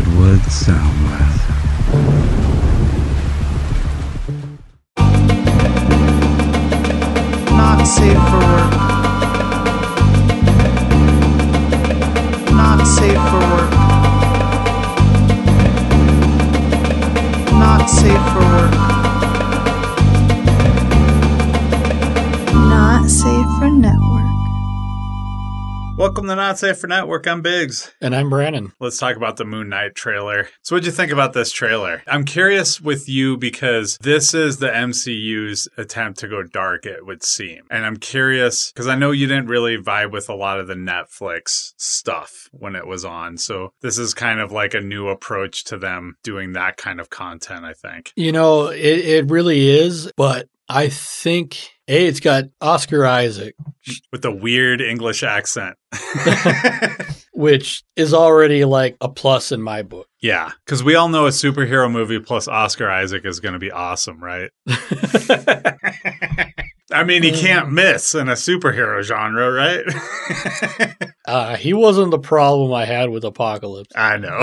Deadwood. Not Not Safe for Network. I'm Biggs. And I'm Brandon. Let's talk about the Moon Knight trailer. So, what'd you think about this trailer? I'm curious with you because this is the MCU's attempt to go dark, it would seem. And I'm curious because I know you didn't really vibe with a lot of the Netflix stuff when it was on. So, this is kind of like a new approach to them doing that kind of content, I think. You know, it, it really is, but I think A, it's got Oscar Isaac, With the weird English accent. which is already like a plus in my book. yeah, because we all know a superhero movie plus Oscar Isaac is going to be awesome, right? I mean, he can't miss in a superhero genre, right? Uh, he wasn't the problem I had with Apocalypse. I know.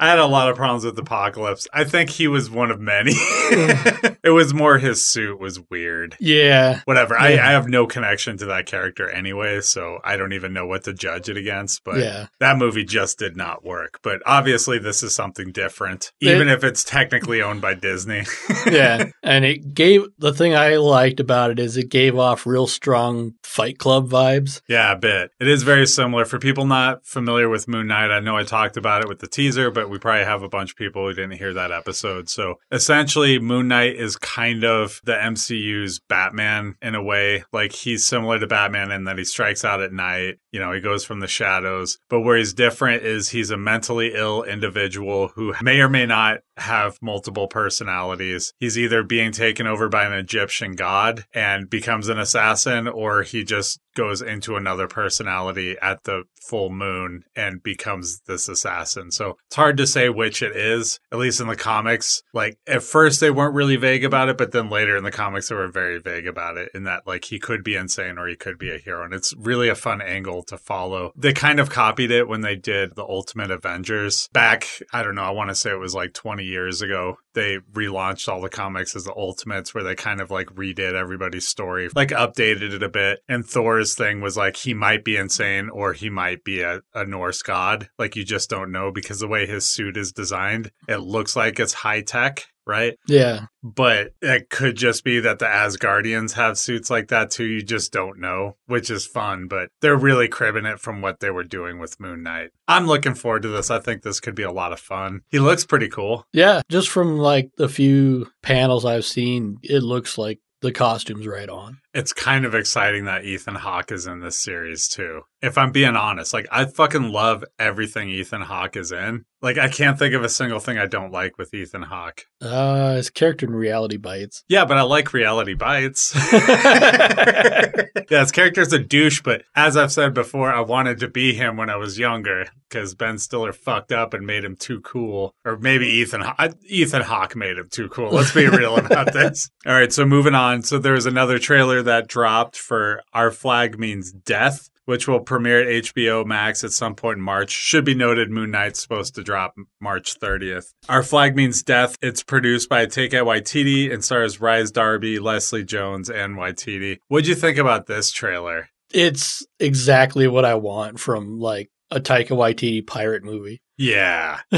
I had a lot of problems with Apocalypse. I think he was one of many. it was more his suit was weird. Yeah. Whatever. I, Yeah. I have no connection to that character anyway, so I don't even know what to judge it against. But Yeah. that movie just did not work. But obviously, this is something different, It- even if it's technically owned by Disney. Yeah. and it gave the thing I liked about it is it gave off real strong Fight Club vibes. Yeah, a bit. It is very similar. For people not familiar with Moon Knight, I know I talked about it with the teaser, but we probably have a bunch of people who didn't hear that episode. So essentially, Moon Knight is kind of the MCU's Batman in a way. Like he's similar to Batman in that he strikes out at night. You know, he goes from the shadows. But where he's different is he's a mentally ill individual who may or may not have multiple personalities. He's either being taken over by an Egyptian god and becomes an assassin, or he just goes into another personality at the full moon and becomes this assassin. So it's hard to say which it is, at least in the comics. Like at first they weren't really vague about it, but then later in the comics they were very vague about it in that like he could be insane or he could be a hero. And it's really a fun angle to follow. They kind of copied it when they did the Ultimate Avengers back, I don't know, I want to say it was like 20 years ago. They relaunched all the comics as the Ultimates where they kind of like redid everybody's story, like updated it a bit. And Thor's thing was like he might be insane or he might be a, a Norse god. Like you just don't know because the way his suit is designed, it looks like it's high tech. Right. Yeah. But it could just be that the Asgardians have suits like that too. You just don't know, which is fun, but they're really cribbing it from what they were doing with Moon Knight. I'm looking forward to this. I think this could be a lot of fun. He looks pretty cool. Yeah. Just from like the few panels I've seen, it looks like the costume's right on. It's kind of exciting that Ethan Hawke is in this series too. If I'm being honest, like I fucking love everything Ethan Hawke is in. Like I can't think of a single thing I don't like with Ethan Hawke. Uh, his character in Reality Bites. Yeah, but I like reality bites. yeah, his character's a douche, but as I've said before, I wanted to be him when I was younger because Ben Stiller fucked up and made him too cool. Or maybe Ethan Haw- Ethan Hawke made him too cool. Let's be real about this. All right, so moving on. So there was another trailer that dropped for Our Flag Means Death. Which will premiere at HBO Max at some point in March. Should be noted, Moon Knight's supposed to drop March 30th. Our Flag Means Death. It's produced by Take Taika Waititi and stars Rhys Darby, Leslie Jones, and Waititi. What'd you think about this trailer? It's exactly what I want from like a Taika Waititi pirate movie. Yeah.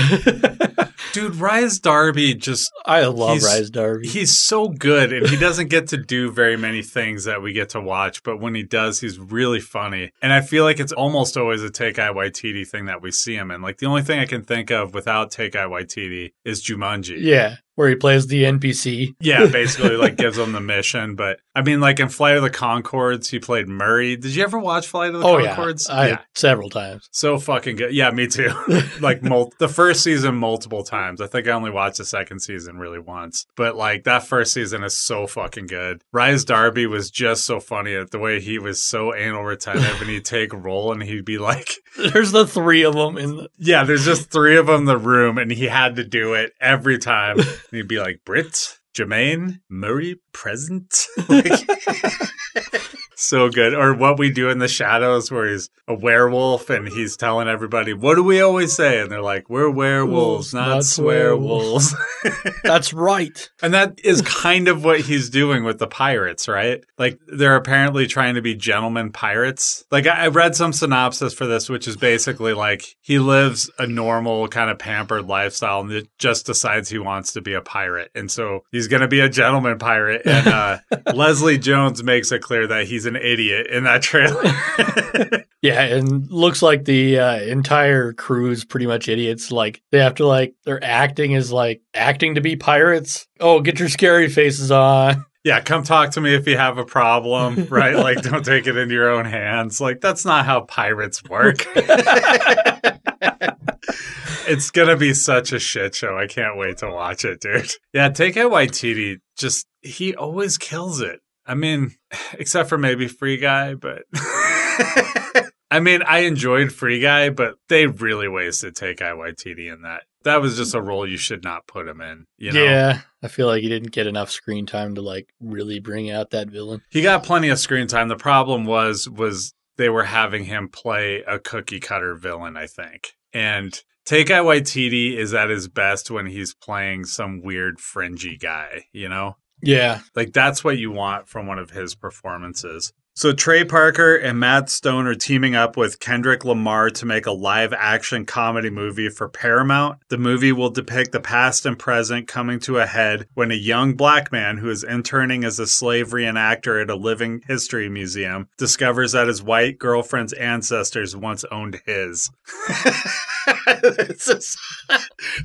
Dude, Rhys Darby just I love Rhys Darby. He's so good, and he doesn't get to do very many things that we get to watch. But when he does, he's really funny. And I feel like it's almost always a Taika Waititi thing that we see him in. Like the only thing I can think of without Taika Waititi is Jumanji. yeah, where he plays the NPC. Yeah, basically like gives him the mission. But I mean, like in Flight of the Conchords, he played Murray. Did you ever watch Flight of the Oh Conchords? yeah, I, several times. So fucking good. Yeah, me too. like mul- the first season multiple times. I think I only watched the second season really once. But like that first season is so fucking good. Rhys Darby was just so funny at the way he was so anal retentive and he'd take a roll and he'd be like, There's the three of them in the. yeah, there's just three of them in the room and he had to do it every time. And he'd be like, Bret, Jemaine, Murray, present. Like- so good. Or what we do in the shadows, where he's a werewolf and he's telling everybody, "What do we always say?" And they're like, "We're werewolves, Wolves, not, not swear werewolves." That's right. and that is kind of what he's doing with the pirates, right? Like they're apparently trying to be gentlemen pirates. Like I I read some synopsis for this, which is basically like he lives a normal kind of pampered lifestyle and it just decides he wants to be a pirate, and so he's going to be a gentleman pirate. And uh, Leslie Jones makes it clear that he's an idiot in that trailer. Yeah, and looks like the uh, entire crew is pretty much idiots. Like they have to like their acting is like acting to be pirates. Oh, get your scary faces on. Yeah, come talk to me if you have a problem, right? Like, don't take it into your own hands. Like, that's not how pirates work. it's gonna be such a shit show. I can't wait to watch it, dude. Yeah, Taika Waititi. Just he always kills it. I mean, except for maybe Free Guy, but I mean, I enjoyed Free Guy, but they really wasted Taika Waititi in that. That was just a role you should not put him in. You know? Yeah, I feel like he didn't get enough screen time to like really bring out that villain. He got plenty of screen time. The problem was was they were having him play a cookie cutter villain, I think. And Taika Waititi is at his best when he's playing some weird fringy guy, you know? Yeah, Like that's what you want from one of his performances. So Trey Parker and Matt Stone are teaming up with Kendrick Lamar to make a live action comedy movie for Paramount. The movie will depict the past and present coming to a head when a young black man who is interning as a slave reenactor at a living history museum discovers that his white girlfriend's ancestors once owned his. It's just-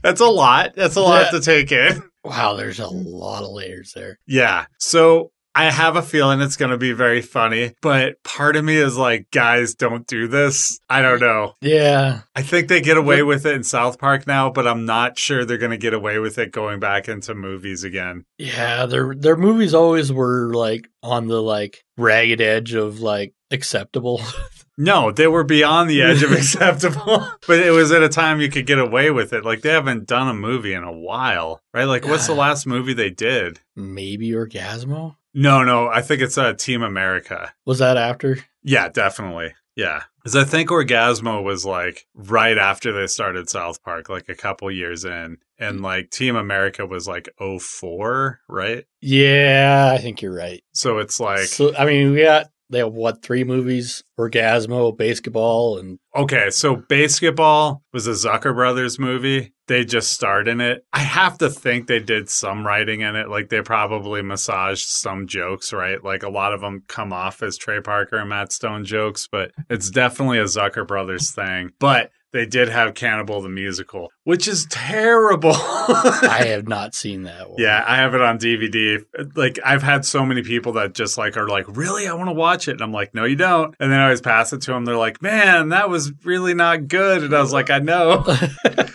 that's a lot. That's a lot Yeah. to take in. Wow, there's a mm-hmm. lot of layers there. Yeah. So I have a feeling it's going to be very funny, but part of me is like, guys, don't do this. I don't know. Yeah, I think they get away with it in South Park now, but I'm not sure they're going to get away with it going back into movies again. yeah, their their movies always were like on the like ragged edge of like acceptable. No, they were beyond the edge of acceptable, but it was at a time you could get away with it. Like they haven't done a movie in a while, right? Like what's the last movie they did? Maybe Orgazmo No, no, I think it's uh, Team America. was that after? Yeah, definitely. Yeah. Because I think Orgazmo was like right after they started South Park, like a couple years in. And like Team America was like 04, right? Yeah, I think you're right. So it's like, so I mean, we got they have what three movies? Orgazmo, Basketball, and okay, so Basketball was a Zucker Brothers movie. They just starred in it. I have to think they did some writing in it. Like they probably massaged some jokes, right? Like a lot of them come off as Trey Parker and Matt Stone jokes, but it's definitely a Zucker Brothers thing. But they did have Cannibal the Musical, which is terrible. I have not seen that one. Yeah, I have it on DVD. Like I've had so many people that just like are like, "Really? I want to watch it." And I'm like, "No, you don't." And then I always pass it to them. They're like, "Man, that was really not good." And I was like, "I know."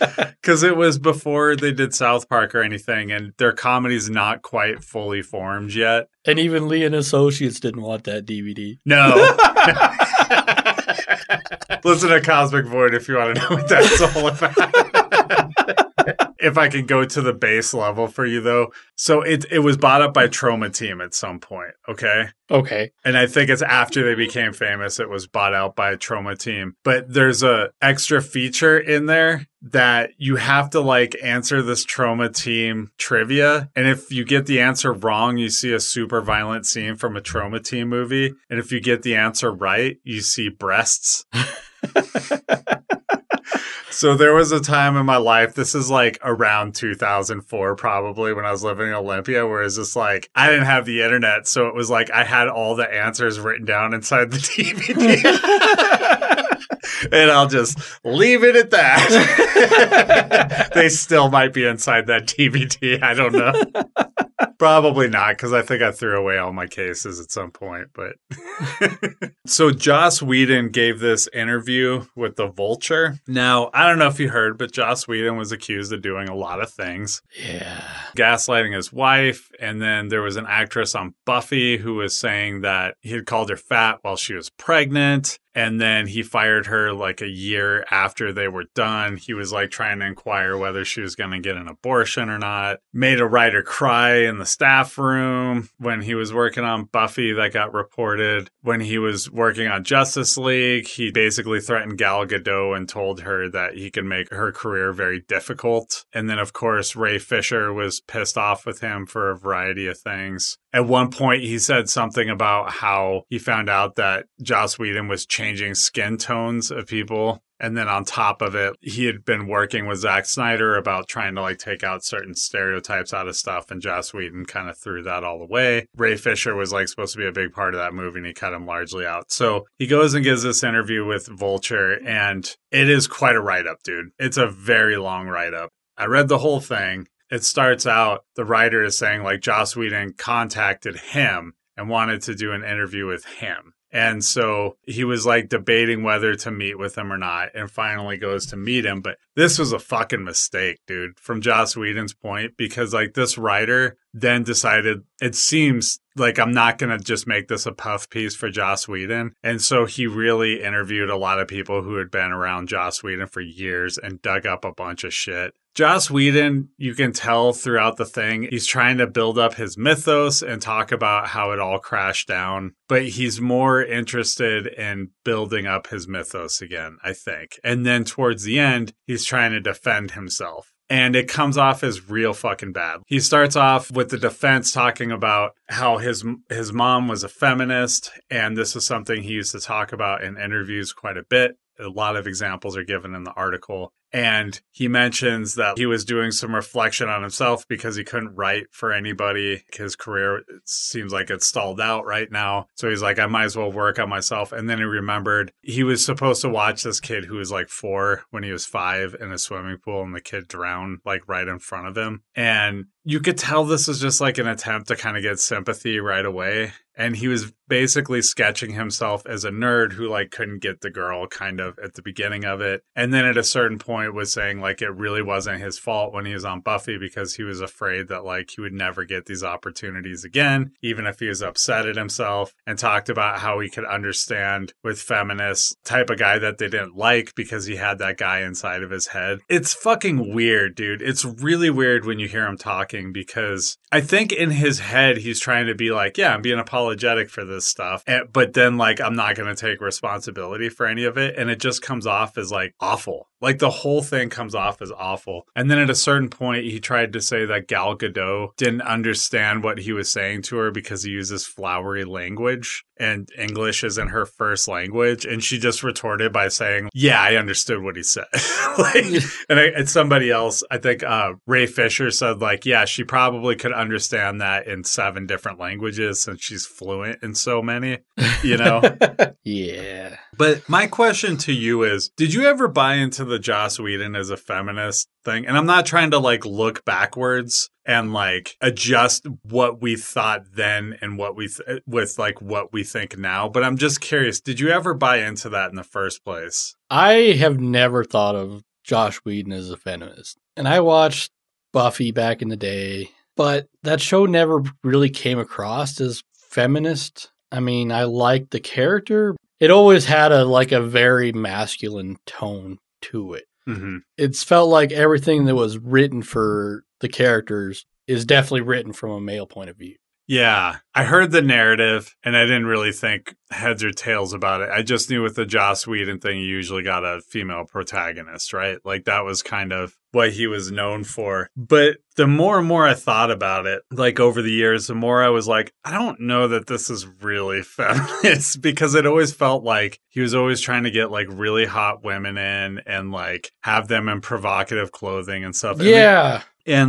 Cuz it was before they did South Park or anything and their comedy's not quite fully formed yet. and even Lee and Associates didn't want that DVD. No. Listen to Cosmic Void if you want to know what that's all about. if I can go to the base level for you though. So it it was bought up by Troma Team at some point, okay? Okay, And I think it's after they became famous it was bought out by Troma Team. But there's a extra feature in there that you have to like answer this Troma Team trivia and if you get the answer wrong you see a super violent scene from a Troma Team movie and if you get the answer right you see breasts. So there was a time in my life, this is like around 2004 probably when I was living in Olympia, where it's just like I didn't have the internet. So it was like I had all the answers written down inside the DVD. and I'll just leave it at that. they still might be inside that DVD. I don't know. Probably not, because I think I threw away all my cases at some point. But so Joss Whedon gave this interview with the Vulture. Now, I don't know if you heard, but Joss Whedon was accused of doing a lot of things yeah, gaslighting his wife. And then there was an actress on Buffy who was saying that he had called her fat while she was pregnant. And then he fired her like a year after they were done. He was like trying to inquire whether she was going to get an abortion or not. Made a writer cry in the staff room when he was working on Buffy that got reported. When he was working on Justice League, he basically threatened Gal Gadot and told her that he could make her career very difficult. And then, of course, Ray Fisher was pissed off with him for a variety of things. At one point, he said something about how he found out that Joss Whedon was changing skin tones of people. And then on top of it, he had been working with Zack Snyder about trying to like take out certain stereotypes out of stuff, and Joss Whedon kind of threw that all away. Ray Fisher was like supposed to be a big part of that movie, and he cut him largely out. So he goes and gives this interview with Vulture, and it is quite a write up, dude. It's a very long write up. I read the whole thing. It starts out, the writer is saying like Joss Whedon contacted him and wanted to do an interview with him. And so he was like debating whether to meet with him or not, and finally goes to meet him. But this was a fucking mistake, dude, from Joss Whedon's point, because like this writer then decided it seems like I'm not going to just make this a puff piece for Joss Whedon. And so he really interviewed a lot of people who had been around Joss Whedon for years and dug up a bunch of shit. Joss Whedon, you can tell throughout the thing, he's trying to build up his mythos and talk about how it all crashed down, but he's more interested in building up his mythos again, I think. And then towards the end, he's trying to defend himself. And it comes off as real fucking bad. He starts off with the defense talking about how his his mom was a feminist, and this is something he used to talk about in interviews quite a bit. A lot of examples are given in the article. And he mentions that he was doing some reflection on himself because he couldn't write for anybody. His career seems like it's stalled out right now. So he's like, I might as well work on myself. And then he remembered he was supposed to watch this kid who was like four when he was five in a swimming pool and the kid drowned like right in front of him. And you could tell this was just like an attempt to kind of get sympathy right away. And he was basically sketching himself as a nerd who like couldn't get the girl kind of at the beginning of it. And then at a certain point was saying like it really wasn't his fault when he was on Buffy because he was afraid that like he would never get these opportunities again, even if he was upset at himself and talked about how he could understand with feminists type of guy that they didn't like because he had that guy inside of his head. It's fucking weird, dude. It's really weird when you hear him talking because I think in his head he's trying to be like, yeah, I'm being apologetic for this stuff. But then like I'm not going to take responsibility for any of it and it just comes off as like awful. Like the whole thing comes off as awful. And then at a certain point, he tried to say that Gal Gadot didn't understand what he was saying to her because he uses flowery language and English isn't her first language. And she just retorted by saying, Yeah, I understood what he said. like, and, I, and somebody else, I think uh, Ray Fisher said, like, yeah, she probably could understand that in seven different languages since she's fluent in so many, you know? yeah. But my question to you is Did you ever buy into the Joss Whedon as a feminist thing? And I'm not trying to like look backwards and like adjust what we thought then and what we th- with like what we think now, but I'm just curious, did you ever buy into that in the first place? I have never thought of Joss Whedon as a feminist. And I watched Buffy back in the day, but that show never really came across as feminist. I mean, I liked the character. It always had a like a very masculine tone to it. Mm-hmm. It's felt like everything that was written for the characters is definitely written from a male point of view. Yeah, I heard the narrative and I didn't really think heads or tails about it. I just knew with the Joss Whedon thing, you usually got a female protagonist, right? Like that was kind of what he was known for. But the more and more I thought about it, like over the years, the more I was like, I don't know that this is really feminist because it always felt like he was always trying to get like really hot women in and like have them in provocative clothing and stuff. Yeah.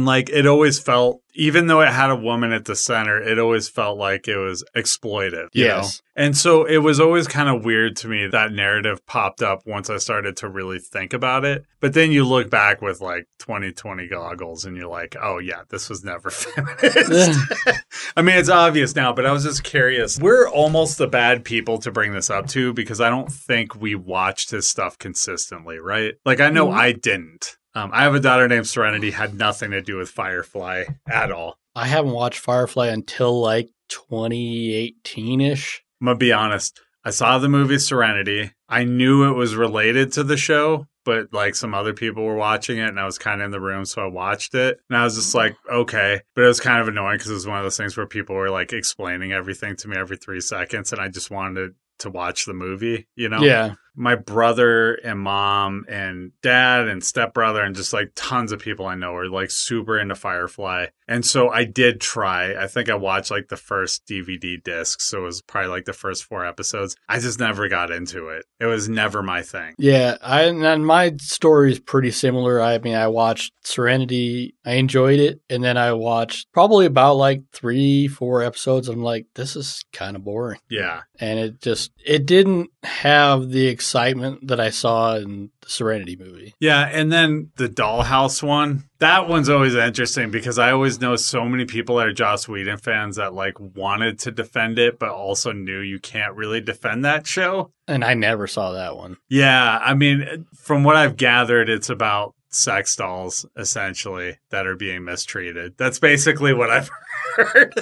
Like it always felt, even though it had a woman at the center, it always felt like it was exploitive. You Yes. Know? And so it was always kind of weird to me that narrative popped up once I started to really think about it. But then you look back with like 2020 goggles and you're like, oh yeah, this was never feminist. I mean, it's obvious now, but I was just curious. We're almost the bad people to bring this up to because I don't think we watched his stuff consistently, right? Like I know mm-hmm. I didn't. Um, I have a daughter named Serenity, had nothing to do with Firefly at all. I haven't watched Firefly until like 2018 ish. I'm gonna be honest. I saw the movie Serenity I knew it was related to the show, but like some other people were watching it and I was kind of in the room. So I watched it and I was just like, okay. But it was kind of annoying because it was one of those things where people were like explaining everything to me every three seconds and I just wanted to watch the movie, you know? Yeah. My brother and mom and dad and stepbrother and just like tons of people I know are like super into Firefly. And so I did try. I think I watched like the first DVD disc. So it was probably like the first four episodes. I just never got into it. It was never my thing. Yeah, I and my story is pretty similar. I mean, I watched Serenity, I enjoyed it, and then I watched probably about like three, four episodes. I'm like, this is kind of boring, Yeah. and it just it didn't have the excitement that I saw in the Serenity movie. Yeah, and then the Dollhouse one. That one's always interesting because I always know so many people that are Joss Whedon fans that like wanted to defend it, but also knew you can't really defend that show. And I never saw that one. Yeah, I mean, from what I've gathered, it's about sex dolls essentially that are being mistreated. That's basically what I've heard.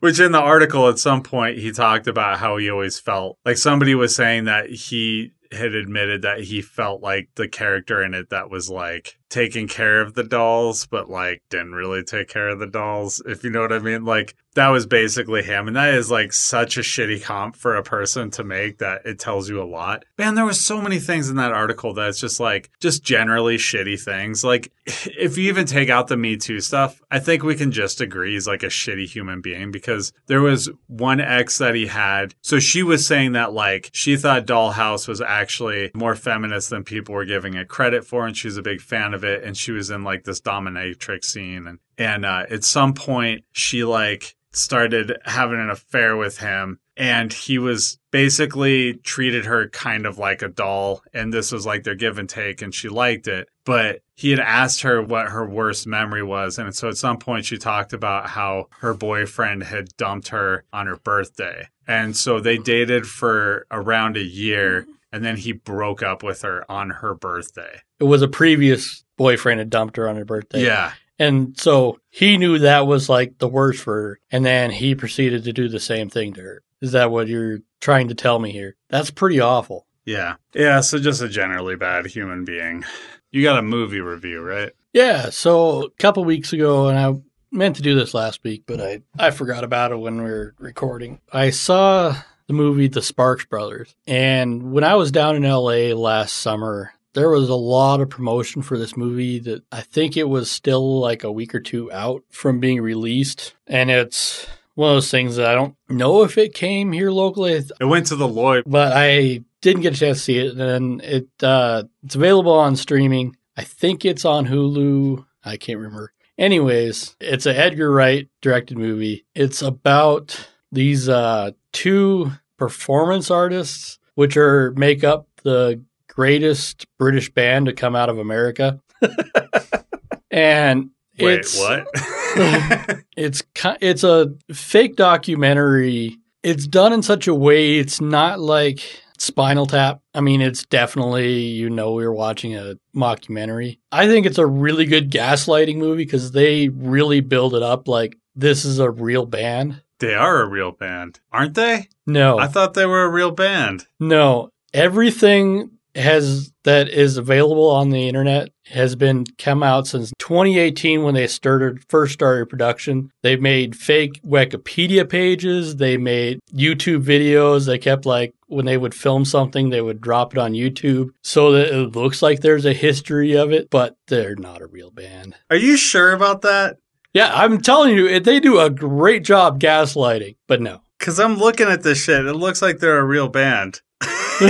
Which in the article at some point he talked about how he always felt like somebody was saying that he had admitted that he felt like the character in it that was like taking care of the dolls, but like didn't really take care of the dolls, if you know what I mean. Like that was basically him. And that is like such a shitty comp for a person to make that it tells you a lot. Man, there was so many things in that article that's just like, just generally shitty things. Like if you even take out the Me Too stuff, I think we can just agree he's like a shitty human being because there was one ex that he had. So she was saying that like she thought Dollhouse was actually more feminist than people were giving it credit for. And she was a big fan of it. And she was in like this dominatrix scene. And, and, uh, at some point she like started having an affair with him and he was basically treated her kind of like a doll and this was like their give and take and she liked it but he had asked her what her worst memory was and so at some point she talked about how her boyfriend had dumped her on her birthday and so they dated for around a year and then he broke up with her on her birthday It was a previous boyfriend had dumped her on her birthday. yeah And so he knew that was like the worst for her. And then he proceeded to do the same thing to her. Is that what you're trying to tell me here? That's pretty awful. yeah yeah so just a generally bad human being you got a movie review right Yeah. So a couple weeks ago, and I meant to do this last week, but I, I forgot about it when we were recording. I saw the movie The Sparks Brothers. And when I was down in LA last summer, there was a lot of promotion for this movie that I think it was still like a week or two out from being released. And it's one of those things that I don't know if it came here locally, it went to the lloyd but I didn't get a chance to see it. And it uh, it's available on streaming. I think it's on Hulu. I can't remember. Anyways, it's an Edgar Wright directed movie. It's about these uh, two performance artists, which are make up the greatest British band to come out of America. and Wait, it's what? it's it's a fake documentary. It's done in such a way it's not like Spinal Tap. I mean, it's definitely you know we are watching a mockumentary. I think it's a really good gaslighting movie because they really build it up like this is a real band. They are a real band, aren't they? No, I thought they were a real band. no, everything has that is available on the internet has been come out since 2018 when they started first started production. They made fake Wikipedia pages, they made YouTube videos. They kept like when they would film something, they would drop it on YouTube so that it looks like there's a history of it, but they're not a real band. Are you sure about that? Yeah, I'm telling you, they do a great job gaslighting, but no. Because I'm looking at this shit. It looks like they're a real band.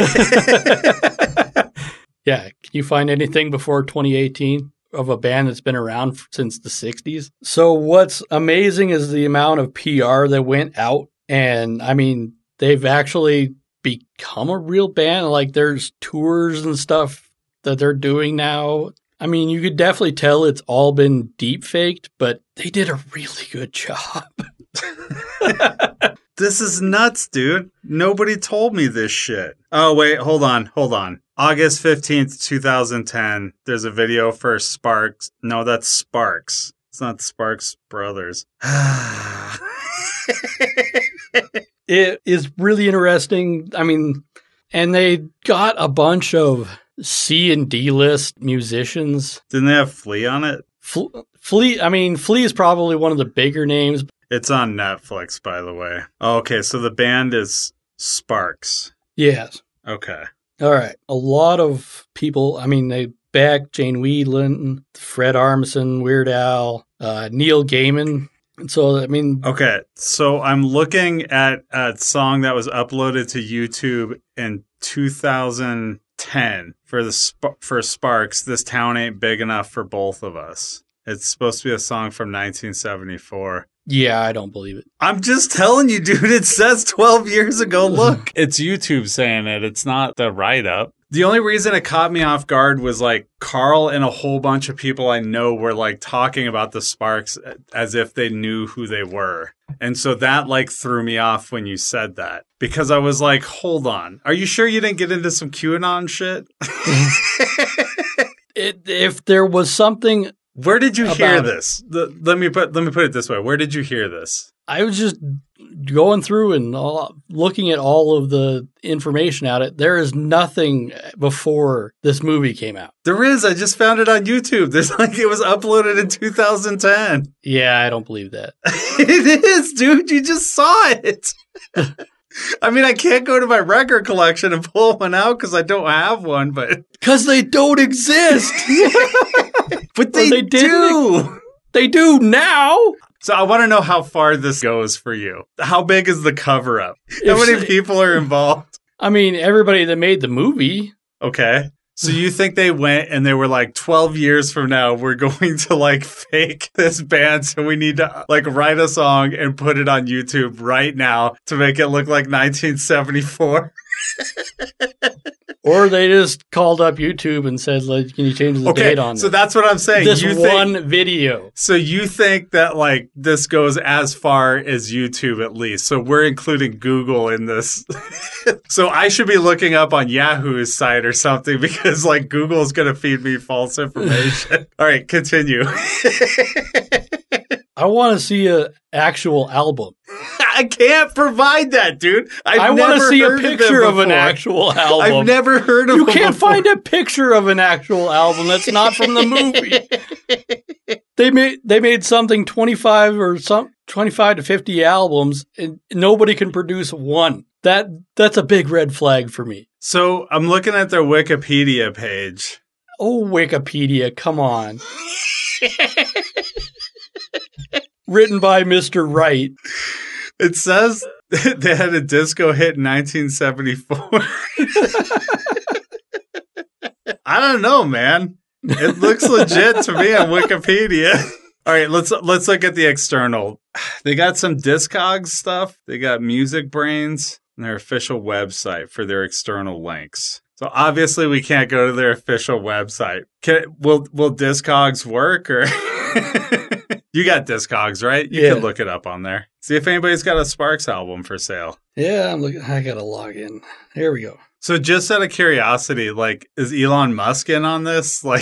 yeah. Can you find anything before 2018 of a band that's been around since the 60s? So, what's amazing is the amount of PR that went out. And I mean, they've actually become a real band. Like, there's tours and stuff that they're doing now. I mean, you could definitely tell it's all been deep faked, but they did a really good job. This is nuts, dude. Nobody told me this shit. Oh, wait, hold on, hold on. August 15th, 2010. There's a video for Sparks. No, that's Sparks. It's not Sparks Brothers. it is really interesting. I mean, and they got a bunch of C and D list musicians. Didn't they have Flea on it? Fle- Flea, I mean, Flea is probably one of the bigger names. It's on Netflix, by the way. Oh, okay, so the band is Sparks. Yes. Okay. All right. A lot of people, I mean, they back Jane Whelan, Fred Armisen, Weird Al, uh, Neil Gaiman. And so, I mean, Okay, so I'm looking at a song that was uploaded to YouTube in 2010 for the Sp- for Sparks. This town ain't big enough for both of us. It's supposed to be a song from 1974. yeah, I don't believe it. I'm just telling you, dude. It says 12 years ago. Look, it's YouTube saying it. It's not the write up. The only reason it caught me off guard was like Carl and a whole bunch of people I know were like talking about the Sparks eh, as if they knew who they were. And so that like threw me off when you said that because I was like, hold on. Are you sure you didn't get into some QAnon shit? it. If there was something, Where did you hear this? The, let me put let me put it this way. Where did you hear this? I was just going through and all, looking at all of the information out it. There is nothing before this movie came out. There is. I just found it on YouTube. There's like it was uploaded in 2010. Yeah, I don't believe that. it is, dude. You just saw it. I mean, I can't go to my record collection and pull one out because I don't have one, but Because they don't exist. but they, they do. they do now. So I want to know how far this goes for you. How big is the cover up? How many people are involved? I mean, everybody that made the movie. Okay. So you think they went and they were like 12 years from now we're going to like fake this band so we need to like write a song and put it on YouTube right now to make it look like 1974. Or they just called up YouTube and said, like, "Can you change the Okay. date on that? So this, that's what I'm saying. this you think one video?" So you think that like this goes as far as YouTube at least. So we're including Google in this. so I should be looking up on Yahoo's site or something because like Google's going to feed me false information. All right, continue. I want to see a actual album. I can't provide that, dude. I've I want to see a heard of picture of an actual album. I've never heard of you can't before. find a picture of an actual album that's not from the movie. they made they made something 25 or some 25 to 50 albums and nobody can produce one. That that's a big red flag for me. So I'm looking at their Wikipedia page. Oh Wikipedia, come on. Written by Mr. Wright. It says they had a disco hit in 1974. I don't know, man. It looks legit to me on Wikipedia. All right, let's let's look at the external. They got some Discogs stuff. They got MusicBrainz and their official website for their external links. So obviously we can't go to their official website. Can, will will Discogs work or You got Discogs, right? You Yeah. can look it up on there. See if anybody's got a Sparks album for sale. Yeah, I'm looking I got to log in. Here we go. So just out of curiosity, like, is Elon Musk in on this?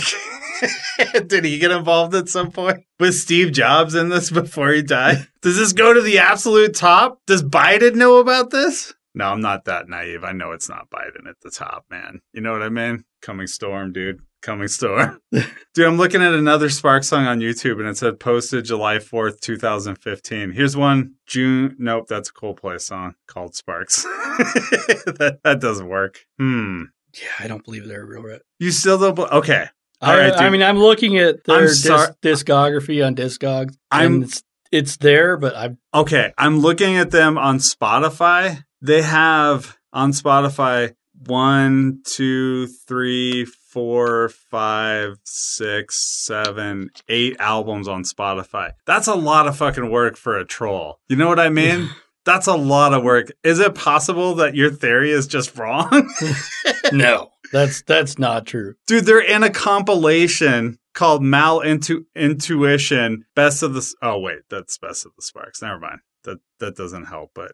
Like, did he get involved at some point? Was Steve Jobs in this before he died? Does this go to the absolute top? Does Biden know about this? No, I'm not that naive. I know it's not Biden at the top, man. You know what I mean? Coming storm, dude. Coming store. dude, I'm looking at another Spark song on YouTube and it said posted July 4th, 2015. Here's one June. Nope, that's a Coldplay song called Sparks. that, that doesn't work. Hmm. Yeah, I don't believe they're real. Right. You still don't. bel- Okay. All I, right, I mean, I'm looking at their I'm dis- sorry- discography on Discogs. I'm- and it's, it's there, but I'm. Okay, I'm looking at them on Spotify. They have on Spotify one, two, three, four, five, six, seven, eight albums on Spotify. That's a lot of fucking work for a troll. You know what I mean? That's a lot of work. Is it possible that your theory is just wrong? no, that's that's not true. Dude, they're in a compilation called Mael Intu- Intuition Best of the Oh wait, that's Best of the Sparks. Never mind. That that doesn't help, but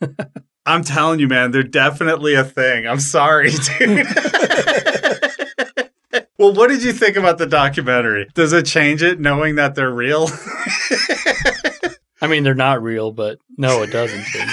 I'm telling you man, they're definitely a thing. I'm sorry, dude. well, what did you think about the documentary? Does it change it knowing that they're real? I mean, they're not real, but no, it doesn't change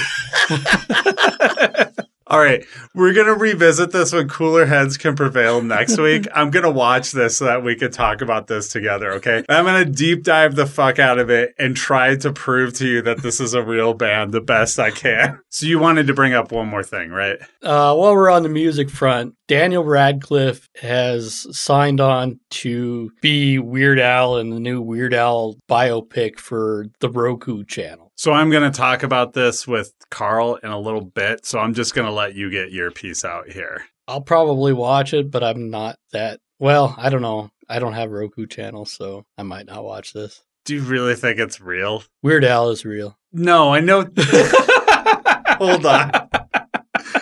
it. All right, we're gonna revisit this when cooler heads can prevail next week. I'm gonna watch this so that we can talk about this together. Okay, I'm gonna deep dive the fuck out of it and try to prove to you that this is a real band the best I can. So you wanted to bring up one more thing, right? Uh, while we're on the music front, Daniel Radcliffe has signed on to be Weird Al in the new Weird Al biopic for the Roku channel. So I'm gonna talk about this with Carl in a little bit. So I'm just gonna let you get your piece out here. I'll probably watch it, but I'm not that well. I don't know. I don't have Roku channel, so I might not watch this. Do you really think it's real? Weird Al is real. No, I know. Hold on.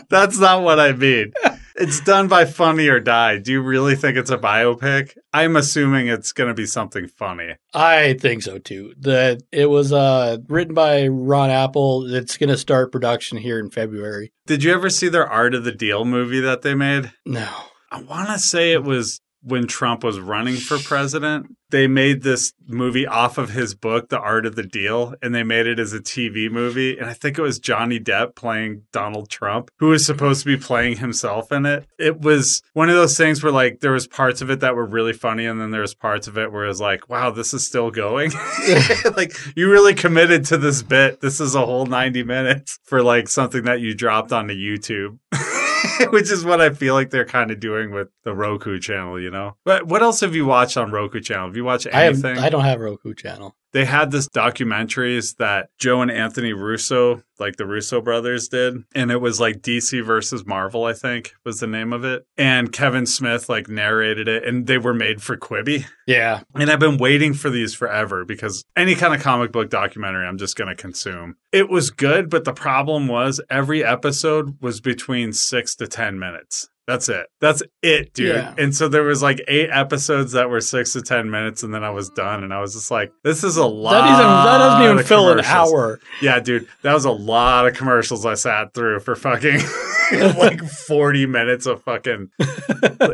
That's not what I mean. It's done by Funny or Die. Do you really think it's a biopic? I'm assuming it's going to be something funny. I think so too. That it was uh, written by Ron Apple. It's going to start production here in February. Did you ever see their Art of the Deal movie that they made? No. I want to say it was when Trump was running for president. They made this movie off of his book, The Art of the Deal, and they made it as a TV movie. And I think it was Johnny Depp playing Donald Trump, who was supposed to be playing himself in it. It was one of those things where, like, there was parts of it that were really funny, and then there was parts of it where it was like, wow, this is still going. like, you really committed to this bit. This is a whole 90 minutes for, like, something that you dropped onto YouTube. Which is what I feel like they're kind of doing with the Roku channel, you know. But what else have you watched on Roku channel? Have you watched I have. anything? I don't have Roku channel. They had this documentaries that Joe and Anthony Russo, like the Russo brothers, did, and it was like DC versus Marvel, I think was the name of it. And Kevin Smith like narrated it, and they were made for Quibi. Yeah. And I've been waiting for these forever because any kind of comic book documentary I'm just going to consume. It was good, but the problem was every episode was between six to 10 minutes. That's it. That's it, dude. Yeah. And so there was like eight episodes that were six to 10 minutes, and then I was done. And I was just like, this is a lot. That doesn't. That doesn't even fill an hour. Yeah, dude, that was a lot of commercials I sat through for fucking like 40 minutes of fucking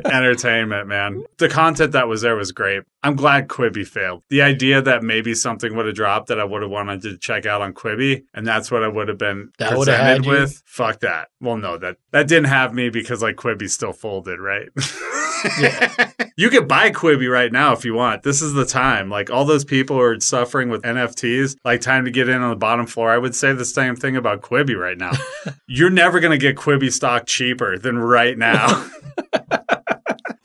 entertainment, man. The content that was there was great. I'm glad Quibi failed. The idea that maybe something would have dropped that I would have wanted to check out on Quibi, and that's what I would have been That presented with. Fuck that. Well, no, that that didn't have me because like Quibi still folded, right? you could buy Quibi right now if you want. This is the time. Like all those people are suffering with NFTs, like time to get in on the bottom floor. I would say the same thing about Quibi right now. You're never going to get Quibi stock cheaper than right now.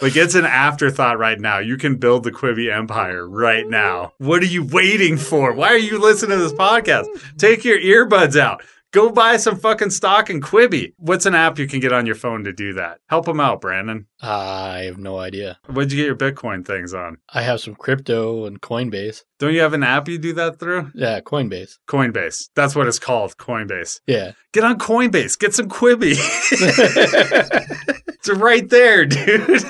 Like it's an afterthought right now. You can build the Quibi empire right now. What are you waiting for? Why are you listening to this podcast? Take your earbuds out. Go buy some fucking stock in Quibi. What's an app you can get on your phone to do that? Help them out, Brandon. I have no idea. What'd you get your Bitcoin things on? I have some crypto and Coinbase. Don't you have an app you do that through? Yeah, Coinbase. Coinbase. That's what it's called, Coinbase. Yeah. Get on Coinbase. Get some Quibi. it's right there, dude.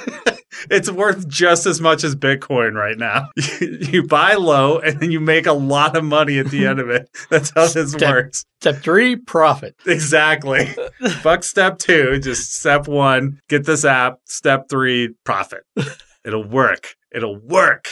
It's worth just as much as Bitcoin right now. You buy low and then you make a lot of money at the end of it. That's how this Step- works. Step three, profit. Exactly. Fuck step two. Just step one, get this app. Step three, profit. It'll work. It'll work.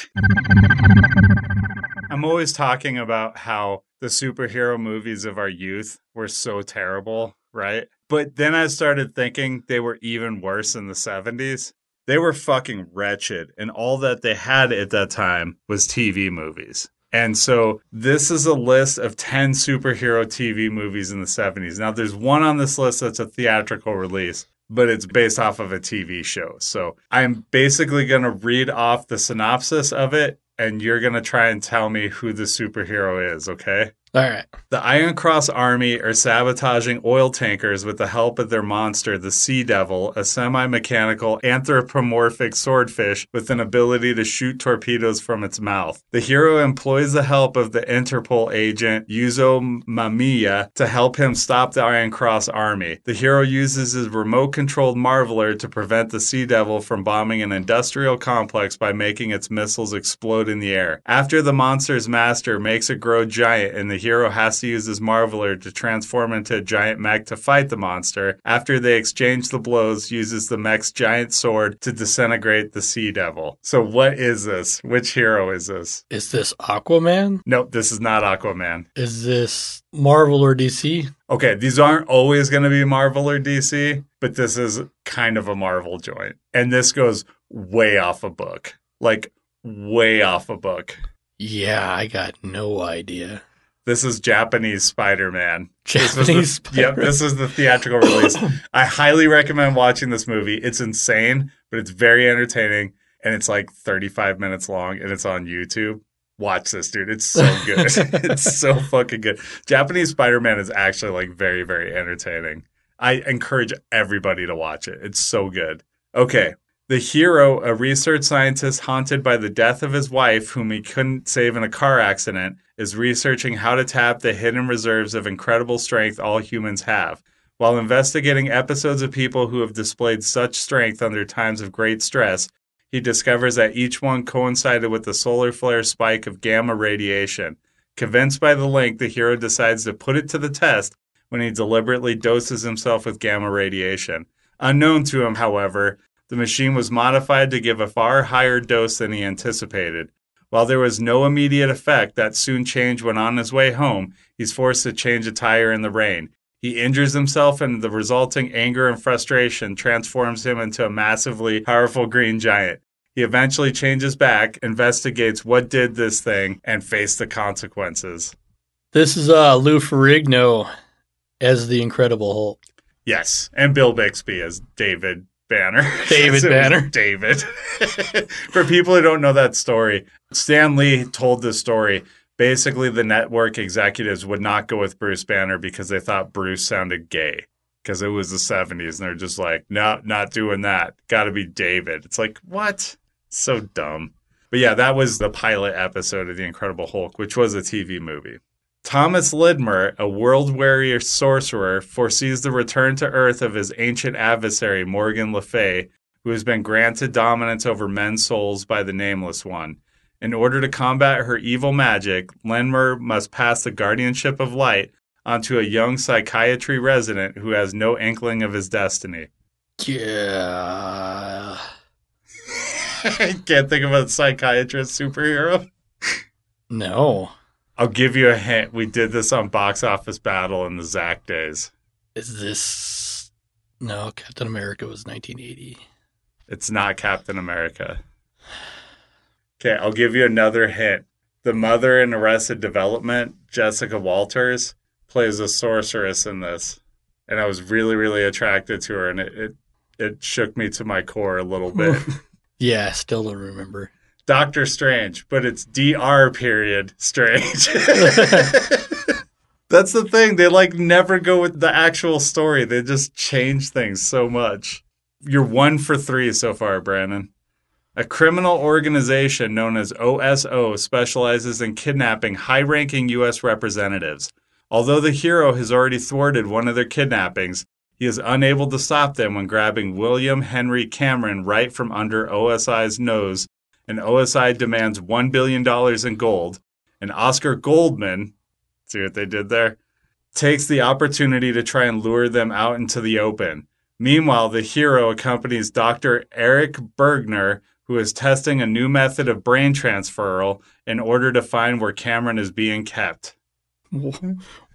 I'm always talking about how the superhero movies of our youth were so terrible, right? But then I started thinking they were even worse in the 70s. They were fucking wretched, and all that they had at that time was TV movies. And so this is a list of 10 superhero TV movies in the 70s. Now, there's one on this list that's a theatrical release, but it's based off of a TV show. So I'm basically going to read off the synopsis of it, and you're going to try and tell me who the superhero is, okay? All right. The Iron Cross Army are sabotaging oil tankers with the help of their monster, the Sea Devil, a semi mechanical anthropomorphic swordfish with an ability to shoot torpedoes from its mouth. The hero employs the help of the Interpol agent Yuzo Mamiya to help him stop the Iron Cross Army. The hero uses his remote controlled Marveler to prevent the Sea Devil from bombing an industrial complex by making its missiles explode in the air. After the monster's master makes it grow giant the the hero has to use his Marveler to transform into a giant mech to fight the monster. After they exchange the blows, uses the mech's giant sword to disintegrate the Sea Devil. So what is this? Which hero is this? Is this Aquaman? Nope, this is not Aquaman. Is this Marvel or DC? Okay, these aren't always going to be Marvel or DC, but this is kind of a Marvel joint. And this goes way off a book. Like, way off a book. Yeah, I got no idea. This is Japanese Spider Man. Japanese. the, Yep, this is the theatrical release. I highly recommend watching this movie. It's insane, but it's very entertaining. And it's like 35 minutes long and it's on YouTube. Watch this, dude. It's so good. it's so fucking good. Japanese Spider Man is actually like very, very entertaining. I encourage everybody to watch it. It's so good. Okay. The hero, a research scientist haunted by the death of his wife, whom he couldn't save in a car accident, is researching how to tap the hidden reserves of incredible strength all humans have. While investigating episodes of people who have displayed such strength under times of great stress, he discovers that each one coincided with the solar flare spike of gamma radiation. Convinced by the link, the hero decides to put it to the test when he deliberately doses himself with gamma radiation. Unknown to him, however, the machine was modified to give a far higher dose than he anticipated. While there was no immediate effect, that soon changed when on his way home, he's forced to change a tire in the rain. He injures himself, and the resulting anger and frustration transforms him into a massively powerful green giant. He eventually changes back, investigates what did this thing, and face the consequences. This is uh, Lou Ferrigno as the Incredible Hulk. Yes, and Bill Bixby as David Banner. David So it was Banner. David. For people who don't know that story, Stan Lee told this story. Basically, the network executives would not go with Bruce Banner because they thought Bruce sounded gay because it was the 70s and they're just like, no, not doing that. Got to be David. It's like, what? So dumb. But yeah, that was the pilot episode of The Incredible Hulk, which was a TV movie. Thomas Lindmer, a world weary sorcerer, foresees the return to Earth of his ancient adversary, Morgan Le Fay, who has been granted dominance over men's souls by the Nameless One. In order to combat her evil magic, Lindmer must pass the guardianship of light onto a young psychiatry resident who has no inkling of his destiny. Yeah. I can't think of a psychiatrist superhero. No. I'll give you a hint. We did this on Box Office Battle in the Zack days. Is this. No, Captain America was 1980. It's not Captain America. Okay, I'll give you another hint. The mother in Arrested Development, Jessica Walters, plays a sorceress in this. And I was really, really attracted to her, and it, it, it shook me to my core a little bit. Yeah, still don't remember. Doctor Strange, but it's DR period Strange. That's the thing. They like never go with the actual story. They just change things so much. You're one for three so far, Brandon. A criminal organization known as OSO specializes in kidnapping high ranking U.S. representatives. Although the hero has already thwarted one of their kidnappings, he is unable to stop them when grabbing William Henry Cameron right from under OSI's nose and OSI demands $1 billion in gold, and Oscar Goldman, see what they did there, takes the opportunity to try and lure them out into the open. Meanwhile, the hero accompanies Dr. Eric Bergner, who is testing a new method of brain transferal in order to find where Cameron is being kept.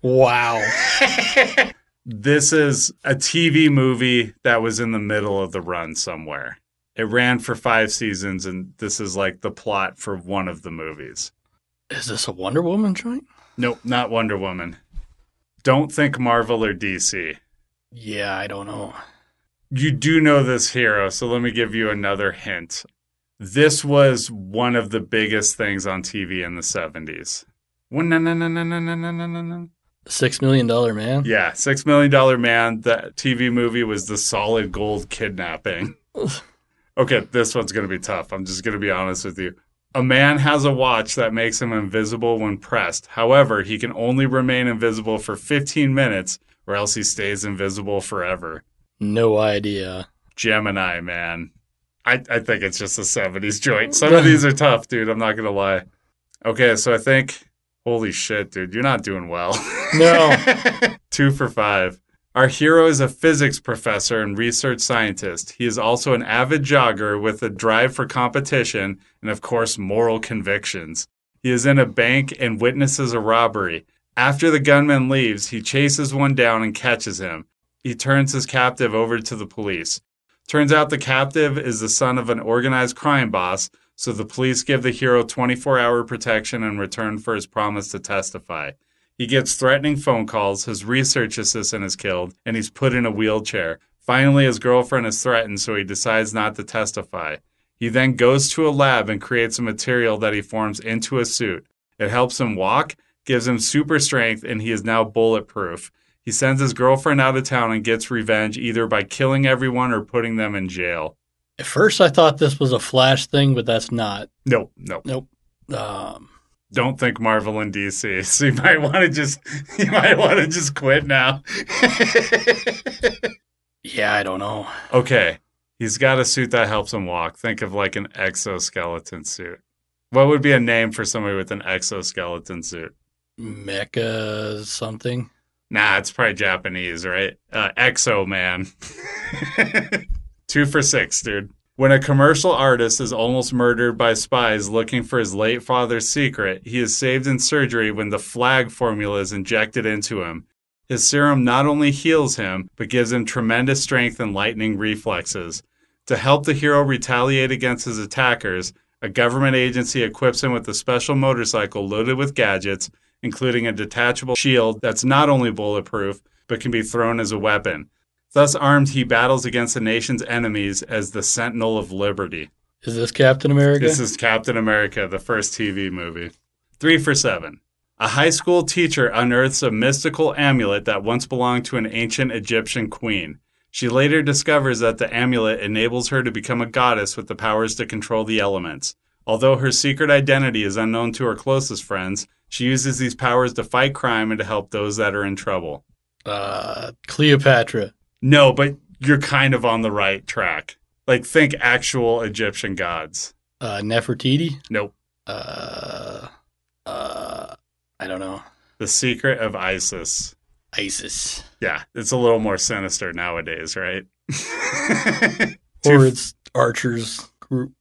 Wow. This is a TV movie that was in the middle of the run somewhere. It ran for five seasons, and this is like the plot for one of the movies. Is this a Wonder Woman joint? Nope, not Wonder Woman. Don't think Marvel or DC. Yeah, I don't know. You do know this hero, so let me give you another hint. This was one of the biggest things on TV in the 70s. Six million dollar man. Yeah, six million dollar man. That TV movie was the solid gold kidnapping. okay, this one's going to be tough. I'm just going to be honest with you. A man has a watch that makes him invisible when pressed. However, he can only remain invisible for 15 minutes or else he stays invisible forever. No idea. Gemini, man. I, I think it's just a 70s joint. Some of these are tough, dude. I'm not going to lie. Okay, so I think Holy shit, dude. You're not doing well. No. Two for five. Our hero is a physics professor and research scientist. He is also an avid jogger with a drive for competition and, of course, moral convictions. He is in a bank and witnesses a robbery. After the gunman leaves, he chases one down and catches him. He turns his captive over to the police. Turns out the captive is the son of an organized crime boss, so the police give the hero 24 hour protection in return for his promise to testify. He gets threatening phone calls, his research assistant is killed, and he's put in a wheelchair. Finally, his girlfriend is threatened, so he decides not to testify. He then goes to a lab and creates a material that he forms into a suit. It helps him walk, gives him super strength, and he is now bulletproof. He sends his girlfriend out of town and gets revenge either by killing everyone or putting them in jail. At first, I thought this was a Flash thing, but that's not. Nope, nope. Nope. Um, Don't think Marvel and DC. So you might want to just you might want to just quit now. yeah, I don't know. okay. He's got a suit that helps him walk. Think of like an exoskeleton suit. What would be a name for somebody with an exoskeleton suit? Mecha something. Nah, it's probably Japanese, right? Uh, Exo Man. Two for six, dude. When a commercial artist is almost murdered by spies looking for his late father's secret, he is saved in surgery when the flag formula is injected into him. His serum not only heals him, but gives him tremendous strength and lightning reflexes. To help the hero retaliate against his attackers, a government agency equips him with a special motorcycle loaded with gadgets, including a detachable shield that's not only bulletproof, but can be thrown as a weapon. Thus armed, he battles against the nation's enemies as the Sentinel of Liberty. Is this Captain America? This is Captain America, the first TV movie. Three for seven. A high school teacher unearths a mystical amulet that once belonged to an ancient Egyptian queen. She later discovers that the amulet enables her to become a goddess with the powers to control the elements. Although her secret identity is unknown to her closest friends, she uses these powers to fight crime and to help those that are in trouble. uh, Cleopatra. No, but you're kind of on the right track. Like, think actual Egyptian gods. Uh, Nefertiti. Nope. Uh, uh, I don't know. The secret of Isis. ISIS. Yeah, it's a little more sinister nowadays, right? Or it's Archer's group.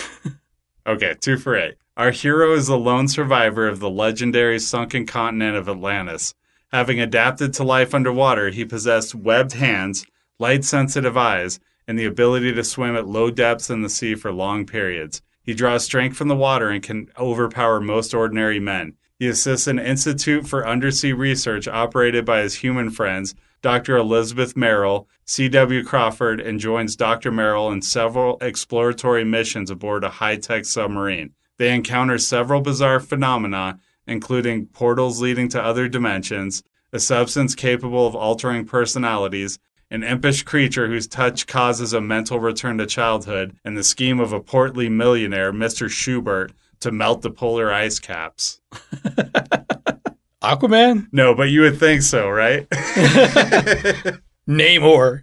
okay, two for eight. Our hero is the lone survivor of the legendary sunken continent of Atlantis. Having adapted to life underwater, he possessed webbed hands, light sensitive eyes, and the ability to swim at low depths in the sea for long periods. He draws strength from the water and can overpower most ordinary men. He assists an institute for undersea research operated by his human friends, Dr. Elizabeth Merrill, C.W. Crawford, and joins Dr. Merrill in several exploratory missions aboard a high tech submarine. They encounter several bizarre phenomena, including portals leading to other dimensions, a substance capable of altering personalities, an impish creature whose touch causes a mental return to childhood, and the scheme of a portly millionaire, Mr. Schubert, to melt the polar ice caps. Aquaman. No, but you would think so, right? Namor.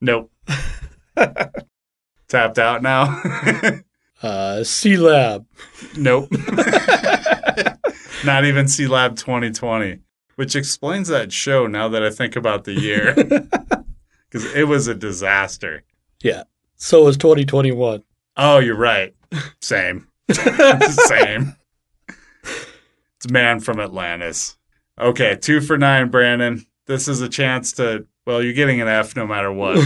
nope. Tapped out now? Uh, Sea Lab. nope. Not even C Lab 2020, which explains that show now that I think about the year. Because it was a disaster. Yeah. So was 2021. Oh, you're right. Same. Same. It's man from Atlantis. Okay, two for nine, Brandon. This is a chance to, well, you're getting an F no matter what.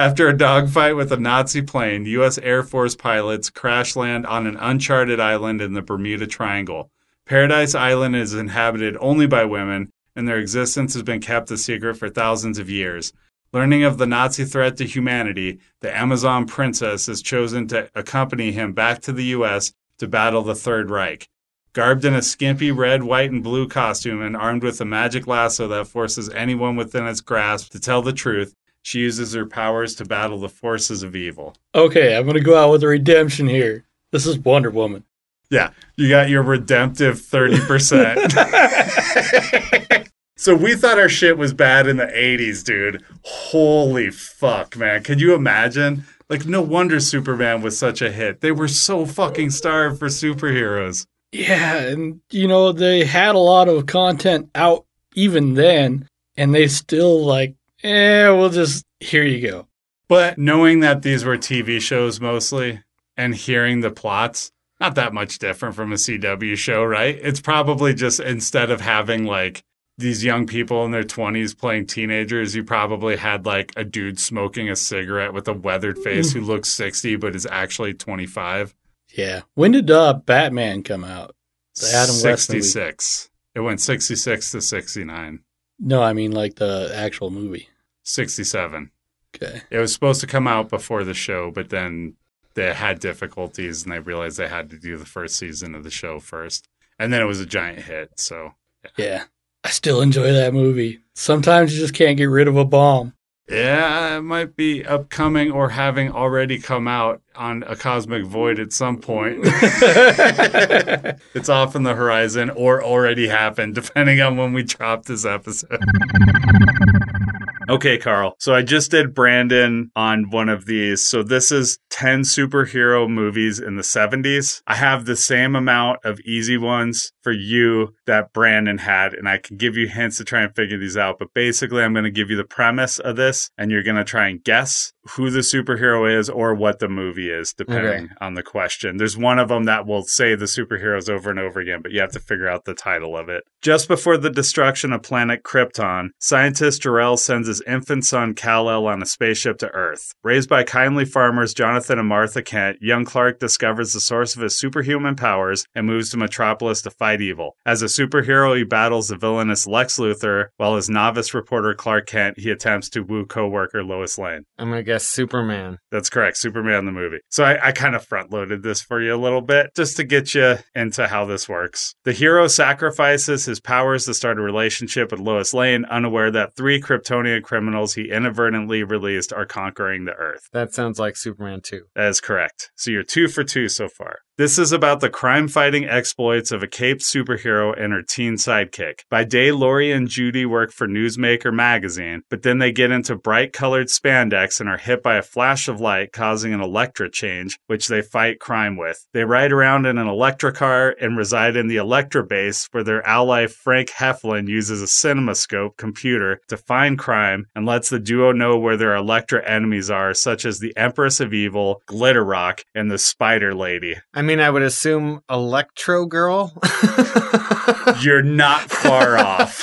After a dogfight with a Nazi plane, U.S. Air Force pilots crash land on an uncharted island in the Bermuda Triangle. Paradise Island is inhabited only by women, and their existence has been kept a secret for thousands of years. Learning of the Nazi threat to humanity, the Amazon princess is chosen to accompany him back to the U.S. to battle the Third Reich. Garbed in a skimpy red, white, and blue costume and armed with a magic lasso that forces anyone within its grasp to tell the truth, she uses her powers to battle the forces of evil. Okay, I'm going to go out with a redemption here. This is Wonder Woman. Yeah, you got your redemptive 30%. so we thought our shit was bad in the 80s, dude. Holy fuck, man. Could you imagine? Like, no wonder Superman was such a hit. They were so fucking starved for superheroes. Yeah, and you know, they had a lot of content out even then, and they still like, eh, we'll just here you go. But knowing that these were TV shows mostly and hearing the plots, not that much different from a CW show, right? It's probably just instead of having like these young people in their 20s playing teenagers, you probably had like a dude smoking a cigarette with a weathered face who looks 60 but is actually 25. Yeah. When did uh, Batman come out? The Adam West 66. It went 66 to 69. No, I mean like the actual movie. 67. Okay. It was supposed to come out before the show, but then they had difficulties and they realized they had to do the first season of the show first. And then it was a giant hit. So, Yeah. I still enjoy that movie. Sometimes you just can't get rid of a bomb. Yeah, it might be upcoming or having already come out on a cosmic void at some point. it's off in the horizon or already happened, depending on when we drop this episode. Okay, Carl. So I just did Brandon on one of these. So this is 10 superhero movies in the 70s. I have the same amount of easy ones for you that Brandon had, and I can give you hints to try and figure these out. But basically, I'm going to give you the premise of this, and you're going to try and guess who the superhero is or what the movie is, depending Okay. on the question. There's one of them that will say the superheroes over and over again, but you have to figure out the title of it. Just before the destruction of planet Krypton, scientist Jor-El sends his infant son Kal-El on a spaceship to Earth. Raised by kindly farmers Jonathan and Martha Kent, young Clark discovers the source of his superhuman powers and moves to Metropolis to fight evil. As a superhero, he battles the villainous Lex Luthor, while as novice reporter Clark Kent, he attempts to woo co-worker Lois Lane. Oh I'm gonna guess Superman. That's correct. Superman the movie. So I, I kind of front loaded this for you a little bit just to get you into how this works. The hero sacrifices his powers to start a relationship with Lois Lane, unaware that three Kryptonian criminals he inadvertently released are conquering the Earth. That sounds like Superman 2. That is correct. So you're two for two so far. This is about the crime fighting exploits of a caped superhero and her teen sidekick. By day, Lori and Judy work for Newsmaker magazine, but then they get into bright colored spandex and are hit by a flash of light, causing an Electra change, which they fight crime with. They ride around in an Electra car and reside in the Electra base, where their ally Frank Heflin uses a Crimescope computer to find crime and lets the duo know where their Electra enemies are, such as the Empress of Evil, Glitter Rock, and the Spider Lady. I mean, I would assume Electro Girl? You're not far off.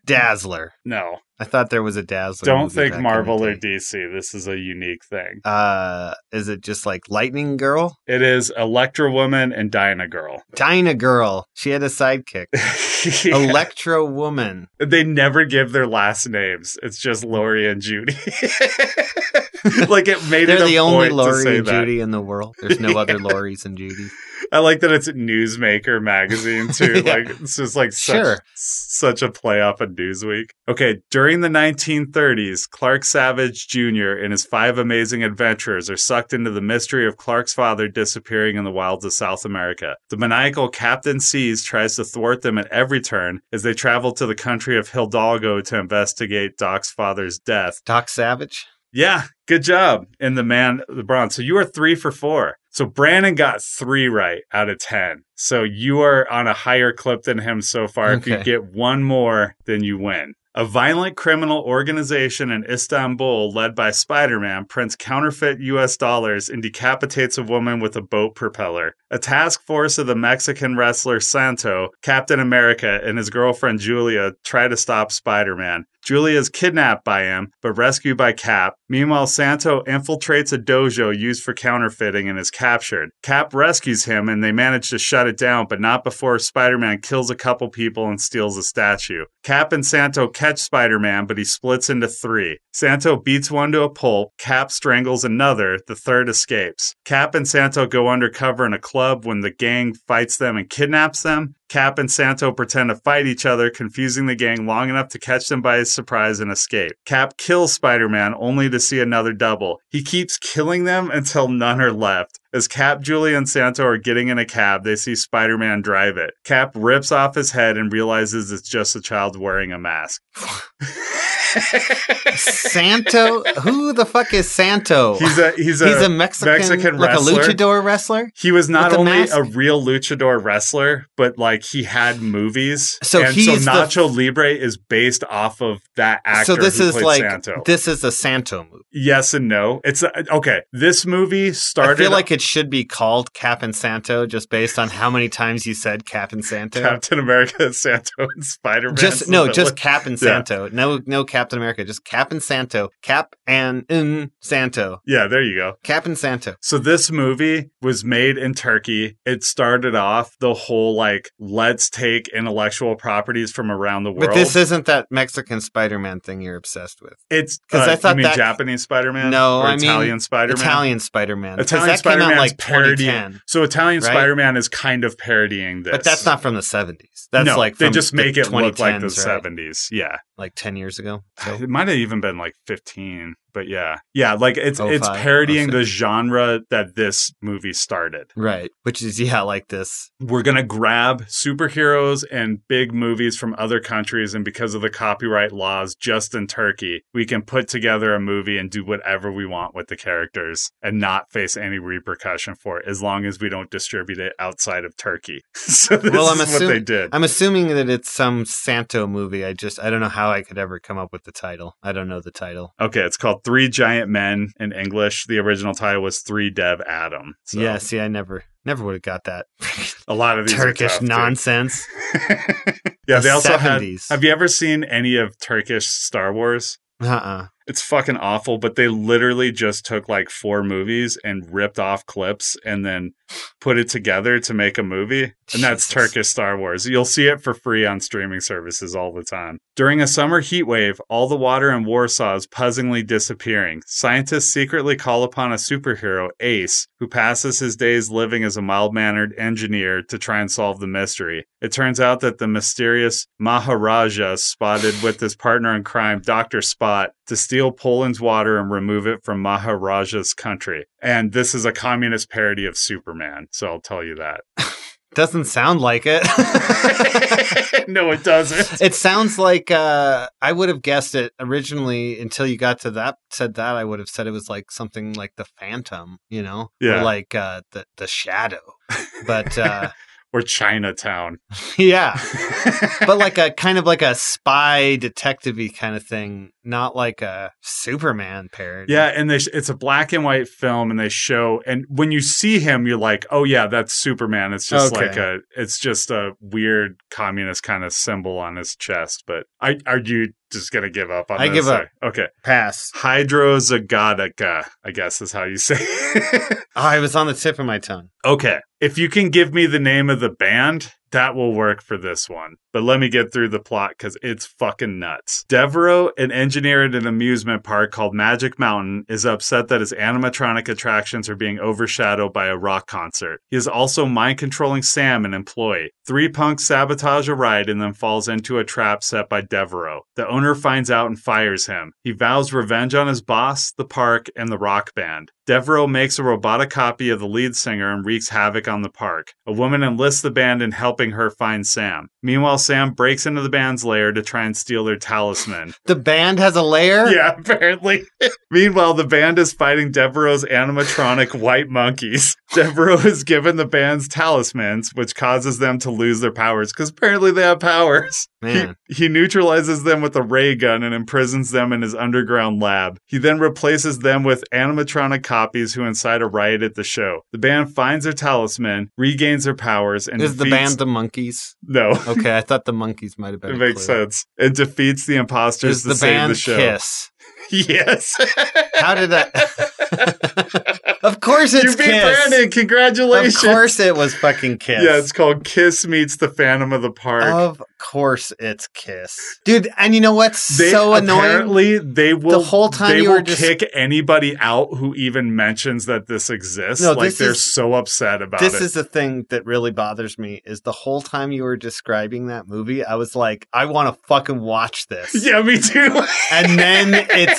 Dazzler. no, I thought there was a Dazzler. don't think Marvel or. DC. This is a unique thing. Uh, is it just like Lightning Girl? It is Electra Woman and Dyna Girl. Dyna Girl. She had a sidekick. Yeah. Electro Woman. They never give their last names. It's just Lori and Judy. like it made They're it the only Lori and that. Judy in the world. There's no other Loris and Judys. I like that it's Newsmaker magazine too. Yeah. Like it's just like such, Sure. such a play off of Newsweek. Okay, during the 1930s, Clark Savage Jr. and his five amazing adventurers are sucked into the mystery of Clark's father disappearing in the wilds of South America. The maniacal Captain Seas tries to thwart them at every turn as they travel to the country of Hidalgo to investigate Doc's father's death. Doc Savage. Yeah, good job. And the man, the bronze. So you are three for four. So Brandon got three right out of 10. So you are on a higher clip than him so far. If you get one more, then you win. A violent criminal organization in Istanbul, led by Spider Man, prints counterfeit US dollars and decapitates a woman with a boat propeller. A task force of the Mexican wrestler Santo, Captain America, and his girlfriend Julia try to stop Spider Man. Julia is kidnapped by him, but rescued by Cap. Meanwhile, Santo infiltrates a dojo used for counterfeiting and is captured. Cap rescues him and they manage to shut it down, but not before Spider Man kills a couple people and steals a statue. Cap and Santo catch Spider Man, but he splits into three. Santo beats one to a pulp, Cap strangles another, the third escapes. Cap and Santo go undercover in a club when the gang fights them and kidnaps them. Cap and Santo pretend to fight each other, confusing the gang long enough to catch them by surprise and escape. Cap kills Spider Man only to see another double. He keeps killing them until none are left. As Cap, Julie, and Santo are getting in a cab, they see Spider Man drive it. Cap rips off his head and realizes it's just a child wearing a mask. Santo? Who the fuck is Santo? He's a he's a, He's a Mexican, Mexican like a luchador wrestler. He was not only mask? a real luchador wrestler, but like he had movies. So and he's so Nacho Libre is based off of that actor. So this who is like Santo. this is a Santo movie. yes and no. It's a, okay. This movie started. I feel like it should be called Cap and Santo just based on how many times you said Cap and Santo. Captain America, Santo, and Spider Man. just no, just Cap and Yeah. Santo. No, no Captain America. Just Cap and Santo. Cap and mm, Santo. yeah. There you go. Cap and Santo. So this movie was made in Turkey. It started off the whole like let's take intellectual properties from around the world. But this isn't that Mexican Spider-Man thing you're obsessed with. it's 'cause uh, I thought you mean that- Japanese Spider Man? No, or I mean Italian Spider Man. Italian Spider-Man. Italian Spider-Man like is parodying. So Italian right? Spider Man is kind of parodying this, But that's not from the 70s. That's no, like they just make it look like the right? 70s. Yeah, Like 10 years ago. So it might have even been like 15. But yeah, yeah, like it's Oh, it's five, parodying oh, the genre that this movie started. Right. Which is yeah, like this. we're going to grab superheroes and big movies from other countries and because of the copyright laws just in Turkey we can put together a movie and do whatever we want with the characters and not face any repercussion for it as long as we don't distribute it outside of Turkey so this Well, I'm is what they did I'm assuming that it's some Santo movie. I just I don't know how I could ever come up with the title. I don't know the title. okay it's called Three Giant Men in English the original title was Three Dev Adam so Yeah, see, I never never would have got that a lot of Turkish tough, nonsense. yeah The they also had 70s. have you ever seen any of Turkish Star Wars Uh-uh. It's fucking awful, but they literally just took like four movies and ripped off clips and then put it together to make a movie. And that's Jesus. Turkish Star Wars. You'll see it for free on streaming services all the time. During a summer heat wave, all the water in Warsaw is puzzingly disappearing. Scientists secretly call upon a superhero, Ace, who passes his days living as a mild mannered engineer to try and solve the mystery. It turns out that the mysterious Maharaja spotted with his partner in crime, Dr. Spot, to steal Poland's water and remove it from Maharaja's country. And this is a communist parody of Superman, so I'll tell you that. Doesn't sound like it. no, it doesn't. it sounds like uh, I would have guessed it originally until you got to that. Said that I would have said it was like something like the Phantom, you know, Yeah. or like uh, the the Shadow. But uh, Or Chinatown. yeah, but like a kind of like a spy detective kind of thing, not like a Superman parody. Yeah, and they sh- it's a black and white film, and they show, and when you see him, you're like, oh yeah, that's Superman. It's just Okay. like a, it's just a weird communist kind of symbol on his chest. But I are you just gonna give up on I this? give up. Okay, pass. Hydrozagadka, I guess is how you say. it. Oh, I was on the tip of my tongue. okay, if you can give me the name of the band, that will work for this one. But let me get through the plot because it's fucking nuts. Devereaux, an engineer at an amusement park called Magic Mountain, is upset that his animatronic attractions are being overshadowed by a rock concert. He is also mind controlling Sam, an employee. Three punks sabotage a ride and then falls into a trap set by Devereaux. The owner finds out and fires him. He vows revenge on his boss, the park, and the rock band. Devereaux makes a robotic copy of the lead singer and wreaks havoc on the park. A woman enlists the band in helping her find Sam. Meanwhile, Sam breaks into the band's lair to try and steal their talisman. The band has a lair. Yeah, apparently. Meanwhile, the band is fighting Devereaux's animatronic white monkeys. Devereaux is given the band's talismans, which causes them to lose their powers because apparently they have powers. Man. He, he neutralizes them with a ray gun and imprisons them in his underground lab. He then replaces them with animatronic copies who incite a riot at the show. The band finds their talisman, regains their powers, and Is the band the monkeys? no. Okay, I thought the monkeys might have been. It makes clue. sense. It defeats the imposters Is to the save band the show. Kiss? Yes. How did that? of course it's you beat Kiss. Brandon. Congratulations. Of course it was fucking Kiss. Yeah, it's called Kiss Meets the Phantom of the Park. Of course it's Kiss, dude. And you know what's they, so annoying? Apparently, they will The whole time they will just- kick anybody out who even mentions that this exists. No, like this they're is- so upset about it. This is the thing that really bothers me is the whole time you were describing that movie, I was like, I want to fucking watch this. yeah, me too. And then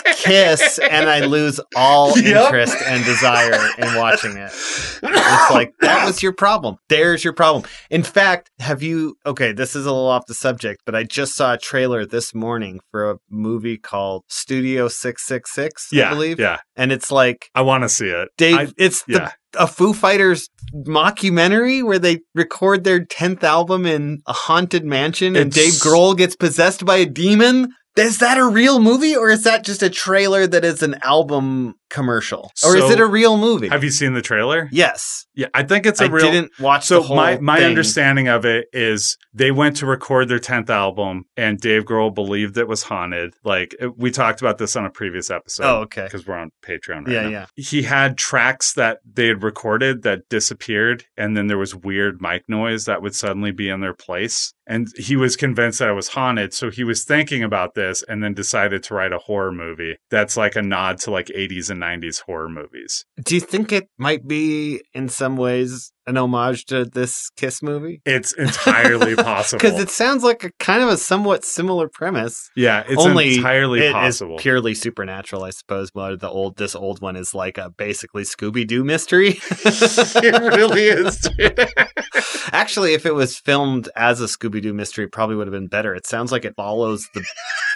it's Kiss, and I lose all Yep. interest and desire in watching it. It's like that was your problem. There's your problem. In fact, have you? Okay, this is a little off the subject, but I just saw a trailer this morning for a movie called Studio 666, Yeah, I believe. yeah. And it's like I want to see it. Dave, I- it's yeah. the, a Foo Fighters mockumentary where they record their 10th album in a haunted mansion and Dave Grohl gets possessed by a demon. Is that a real movie or is that just a trailer that is an album commercial? Or is it a real movie? Have you seen the trailer? yes. Yeah, I think it's a I real. didn't watch so the whole my my thing. understanding of it is they went to record their 10th album and Dave Grohl believed it was haunted. Like it- we talked about this on a previous episode. Oh, okay. Because we're on Patreon right Yeah, now. yeah. He had tracks that they had recorded that disappeared, and then there was weird mic noise that would suddenly be in their place. And he was convinced that it was haunted. So he was thinking about this and then decided to write a horror movie that's like a nod to like 80s and 90s horror movies. Do you think it might be in some ways an homage to this Kiss movie? It's entirely possible. Because it sounds like a kind of a somewhat similar premise. yeah, it's Only entirely it possible. purely supernatural, I suppose. But the old, this old one is like a basically Scooby Doo mystery. it really is. Actually, if it was filmed as a Scooby Doo mystery, it probably would have been better. It sounds like it follows the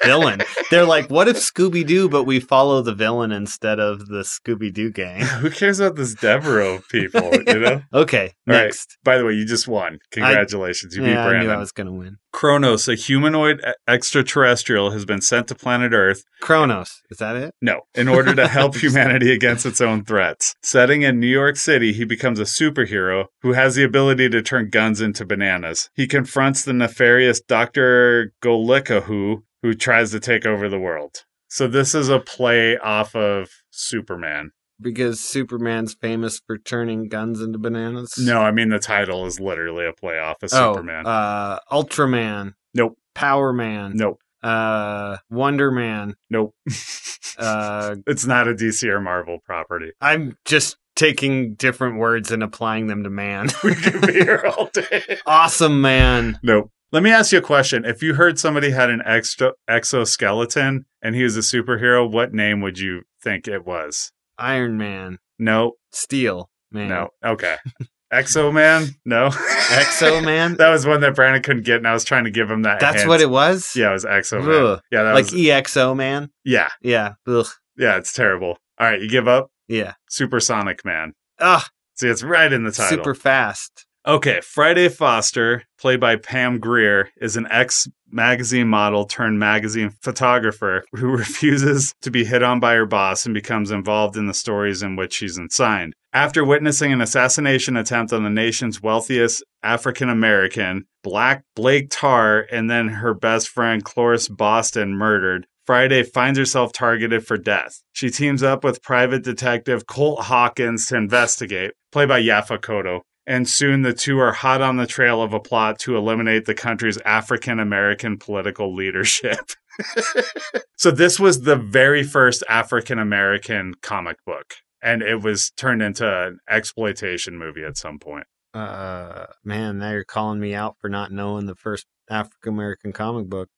villain. They're like, what if Scooby Doo, but we follow the villain instead of the Scooby Doo gang? Who cares about this Devereaux people? You know. Okay, All right. next. By the way, you just won. Congratulations, you beat yeah, I knew I was going to win. Kronos, a humanoid extraterrestrial, has been sent to planet Earth. Kronos, is that it? No, in order to help humanity against its own threats. Setting in New York City, he becomes a superhero who has the ability to turn guns into bananas. He confronts the nefarious Dr. Golikahu, who tries to take over the world. So this is a play off of Superman. Because Superman's famous for turning guns into bananas? No, I mean the title is literally a play off of Superman. Oh, uh, Ultraman. Nope. Power Man. nope, Uh, Wonder Man. nope. Uh, it's not a DC or Marvel property. I'm just taking different words and applying them to man. We could be here all day. awesome Man. Nope. Let me ask you a question. If you heard somebody had an extra exoskeleton and he was a superhero, what name would you think it was? Iron Man. No, Steel Man. no. Okay. Exo Man? No. Exo Man. that was one that Brandon couldn't get, and I was trying to give him that. That's hint. what it was. Yeah, it was Exo Man. Yeah, that like was. EXO Man. Yeah, Yeah. Ugh. yeah. It's terrible. All right, you give up. Yeah. Supersonic Man. Ugh. See, it's right in the title. Super fast. Okay, Friday Foster, played by Pam Grier, is an ex magazine model turned magazine photographer who refuses to be hit on by her boss and becomes involved in the stories in which she's ensigned. After witnessing an assassination attempt on the nation's wealthiest African American, Black Blake Tarr, and then her best friend Cloris Boston murdered, Friday finds herself targeted for death. She teams up with private detective Colt Hawkins to investigate, played by Yaphet Kotto and soon the two are hot on the trail of a plot to eliminate the country's African American political leadership. so, this was the very first African American comic book, and it was turned into an exploitation movie at some point. Uh, man, now you're calling me out for not knowing the first African American comic book.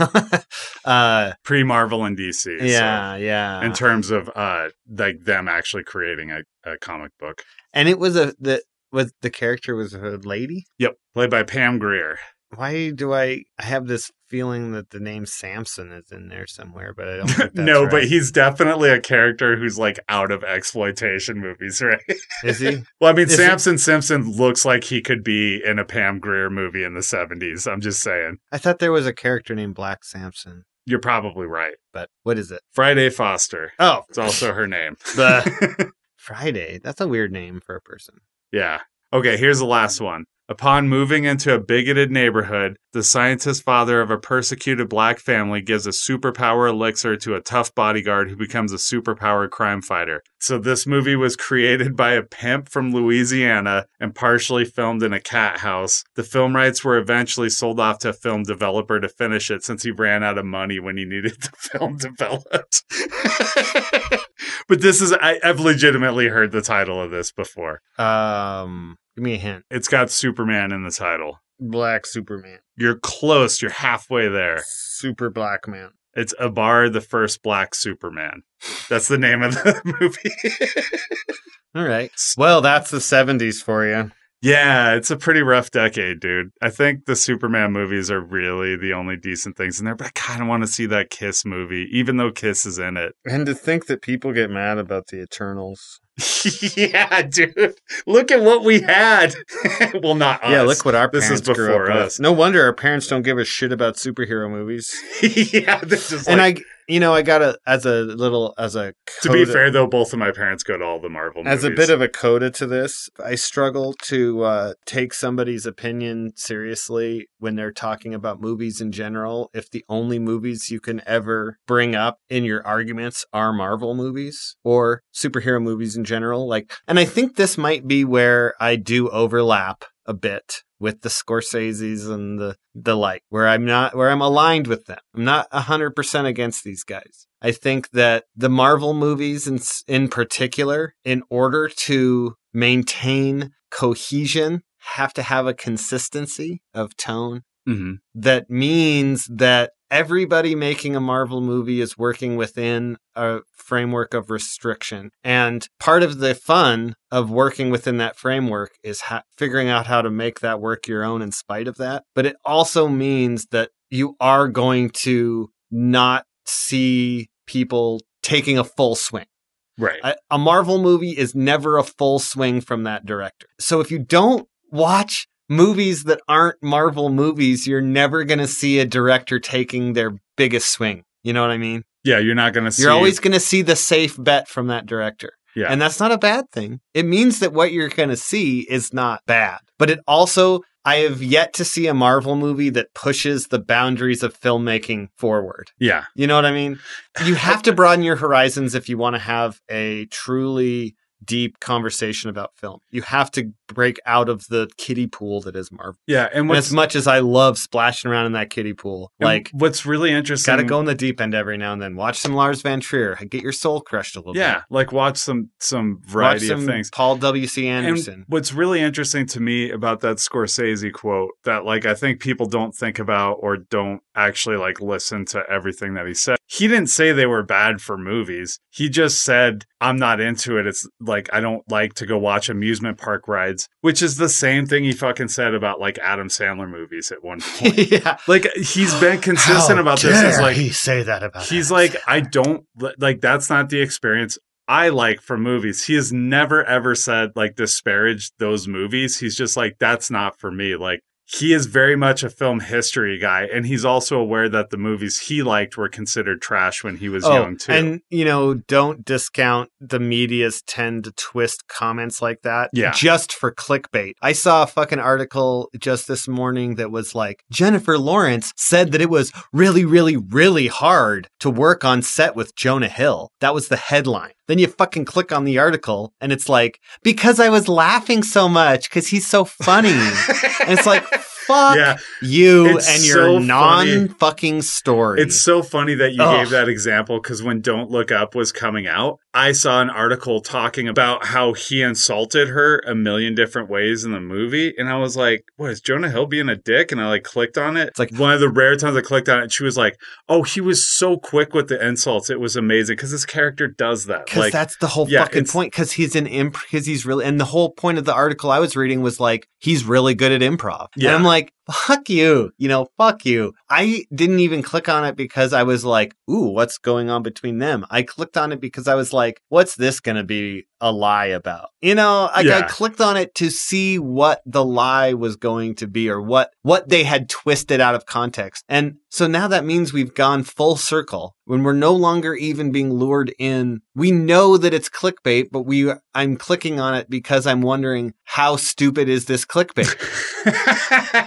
uh, Pre Marvel and DC. so, yeah, yeah. in terms of uh, like them actually creating a, a comic book. and it was a the was the character was a lady. Yep, played by Pam Grier. Why do I have this feeling that the name Samson is in there somewhere, but I don't think that's no, right. but he's definitely a character who's like out of exploitation movies, right? is he? Well, I mean, Is Samson Simpson looks like he could be in a Pam Grier movie in the 70s. I'm just saying. I thought there was a character named Black Samson, You're probably right. but what is it? Friday Foster. Oh, It's also her name. the Friday. That's a weird name for a person. Yeah. Okay, here's the last one. Upon moving into a bigoted neighborhood, the scientist father of a persecuted black family gives a superpower elixir to a tough bodyguard who becomes a superpower crime fighter. So, this movie was created by a pimp from Louisiana and partially filmed in a cat house. The film rights were eventually sold off to a film developer to finish it since he ran out of money when he needed the film developed. but this is, I, I've legitimately heard the title of this before. Um, give me a hint. It's got Superman in the title. Black Superman. You're close. You're halfway there. Super Black Man. It's Abar the First Black Superman. That's the name of the movie. All right. Well, that's the 70s for you. Yeah, it's a pretty rough decade, dude. I think the Superman movies are really the only decent things in there, but I kind of want to see that Kiss movie, even though Kiss is in it. And to think that people get mad about the Eternals. yeah, dude. Look at what we had. well, not us. Yeah, look what our This is parents grew up before with. us. No wonder our parents don't give a shit about superhero movies. yeah, this is and like, I, you know, I got a as a little as a to be fair though, both of my parents go to all the Marvel Movies. As a bit of a coda to this, I struggle to uh, take somebody's opinion seriously when they're talking about movies in general. If the only movies you can ever bring up in your arguments are Marvel movies or superhero movies in general, like, and I think this might be where I do overlap a bit with the Scorseses and the the like, where I'm not where I'm aligned with them. I'm not hundred percent against these guys. I think that the Marvel movies in in particular, in order to maintain cohesion, have to have a consistency of tone Mhm. that means that everybody making a Marvel movie is working within a framework of restriction. And part of the fun of working within that framework is ha- figuring out how to make that work your own in spite of that. But it also means that you are going to not see people taking a full swing. right. A, a Marvel movie is never a full swing from that director. So if you don't watch movies that aren't Marvel movies, you're never going to see a director taking their biggest swing. You know what I mean? yeah, you're not going to see. You're always going to see the safe bet from that director. Yeah. And that's not a bad thing. It means that what you're going to see is not bad. But it also, I have yet to see a Marvel movie that pushes the boundaries of filmmaking forward. yeah. You know what I mean? You have to broaden your horizons if you want to have a truly deep conversation about film. You have to break out of the kiddie pool that is Marvel. Yeah. And And as much as I love splashing around in that kiddie pool, like what's really interesting. got to go in the deep end every now and then. Watch some Lars von Trier, get your soul crushed a little Yeah, bit. like watch some some variety some of things. Paul W. C. Anderson. And what's really interesting to me about that Scorsese quote that like I think people don't think about or don't actually like listen to everything that he said. He didn't say they were bad for movies. He just said I'm not into it. It's like I don't like to go watch amusement park rides, which is the same thing he fucking said about like Adam Sandler movies at one point. yeah. like he's been consistent about this as like he say that about He's Adam like, Sandler? I don't like that's not the experience I like for movies. He has never ever said like disparage those movies. He's just like, that's not for me. Like he is very much a film history guy, and he's also aware that the movies he liked were considered trash when he was oh, young too. Oh, And you know, don't discount the media's tend to twist comments like that Yeah. just for clickbait. I saw a fucking article just this morning that was like Jennifer Lawrence said that it was really, really, really hard to work on set with Jonah Hill. That was the headline. Then you fucking click on the article and it's like, because I was laughing so much because he's so funny. and it's like, fuck yeah, you It's and your funny. non fucking story. It's so funny that you Ugh. gave that example because when Don't Look Up was coming out, I saw an article talking about how he insulted her a million different ways in the movie. And I was like, what is Jonah Hill being a dick? And I like clicked on it. It's like- one of the rare times I clicked on it. And she was like, oh, he was so quick with the insults. It was amazing because his character does that. Because Like, that's the whole yeah, fucking point. Because he's an imp. Because he's really, and the whole point of the article I was reading was like he's really good at improv. Yeah. And I'm like, fuck you, you know, fuck you. I didn't even click on it because I was like, ooh, what's going on between them? I clicked on it because I was like, what's this going to be a lie about? You know, like I clicked on it to see what the lie was going to be or what what they had twisted out of context. And so now that means we've gone full circle when we're no longer even being lured in. We know that it's clickbait, but we I'm clicking on it because I'm wondering how stupid is this clickbait?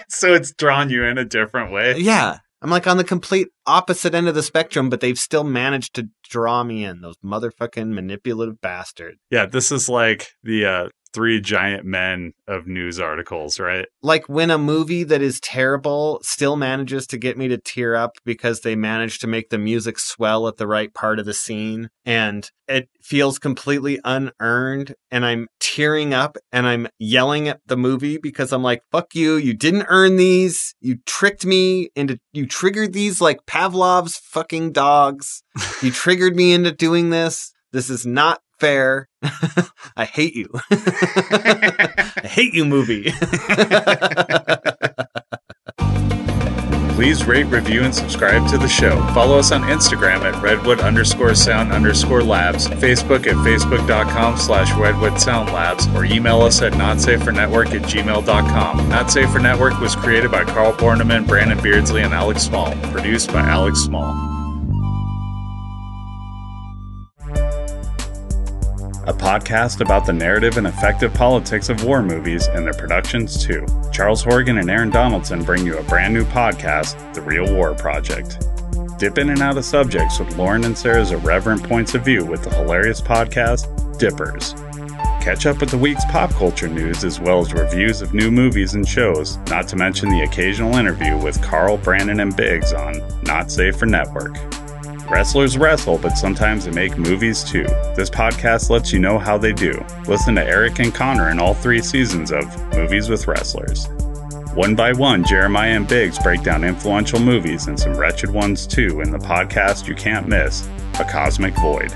so it's drawn you in a different way. yeah. I'm like on the complete opposite end of the spectrum, but they've still managed to draw me in. Those motherfucking manipulative bastards. Yeah, this is like the uh, three giant men of news articles, right? like when a movie that is terrible still manages to get me to tear up because they managed to make the music swell at the right part of the scene and it feels completely unearned and I'm tearing up and I'm yelling at the movie because I'm like fuck you you didn't earn these. You tricked me into you triggered these like Pavlov's fucking dogs. You triggered me into doing this. This is not fair. I hate you. I hate you, movie. Please rate, review, and subscribe to the show. Follow us on Instagram at redwood underscore sound underscore labs, Facebook at facebook.com slash redwood sound labs, or email us at notsafernetwork at gmail.com. Not Safer Network was created by Carl Borneman, Brandon Beardsley, and Alex Small. Produced by Alex Small. A podcast about the narrative and effective politics of war movies and their productions, too. Charles Horgan and Aaron Donaldson bring you a brand new podcast, The Real War Project. Dip in and out of subjects with Lauren and Sarah's irreverent points of view with the hilarious podcast, Dippers. Catch up with the week's pop culture news as well as reviews of new movies and shows, not to mention the occasional interview with Carl, Brandon, and Biggs on Not Safe for Network. Wrestlers wrestle, but sometimes they make movies too. This podcast lets you know how they do. Listen to Eric and Connor in all three seasons of Movies with Wrestlers. One by one, Jeremiah and Biggs break down influential movies and some wretched ones too in the podcast you can't miss, A Cosmic Void.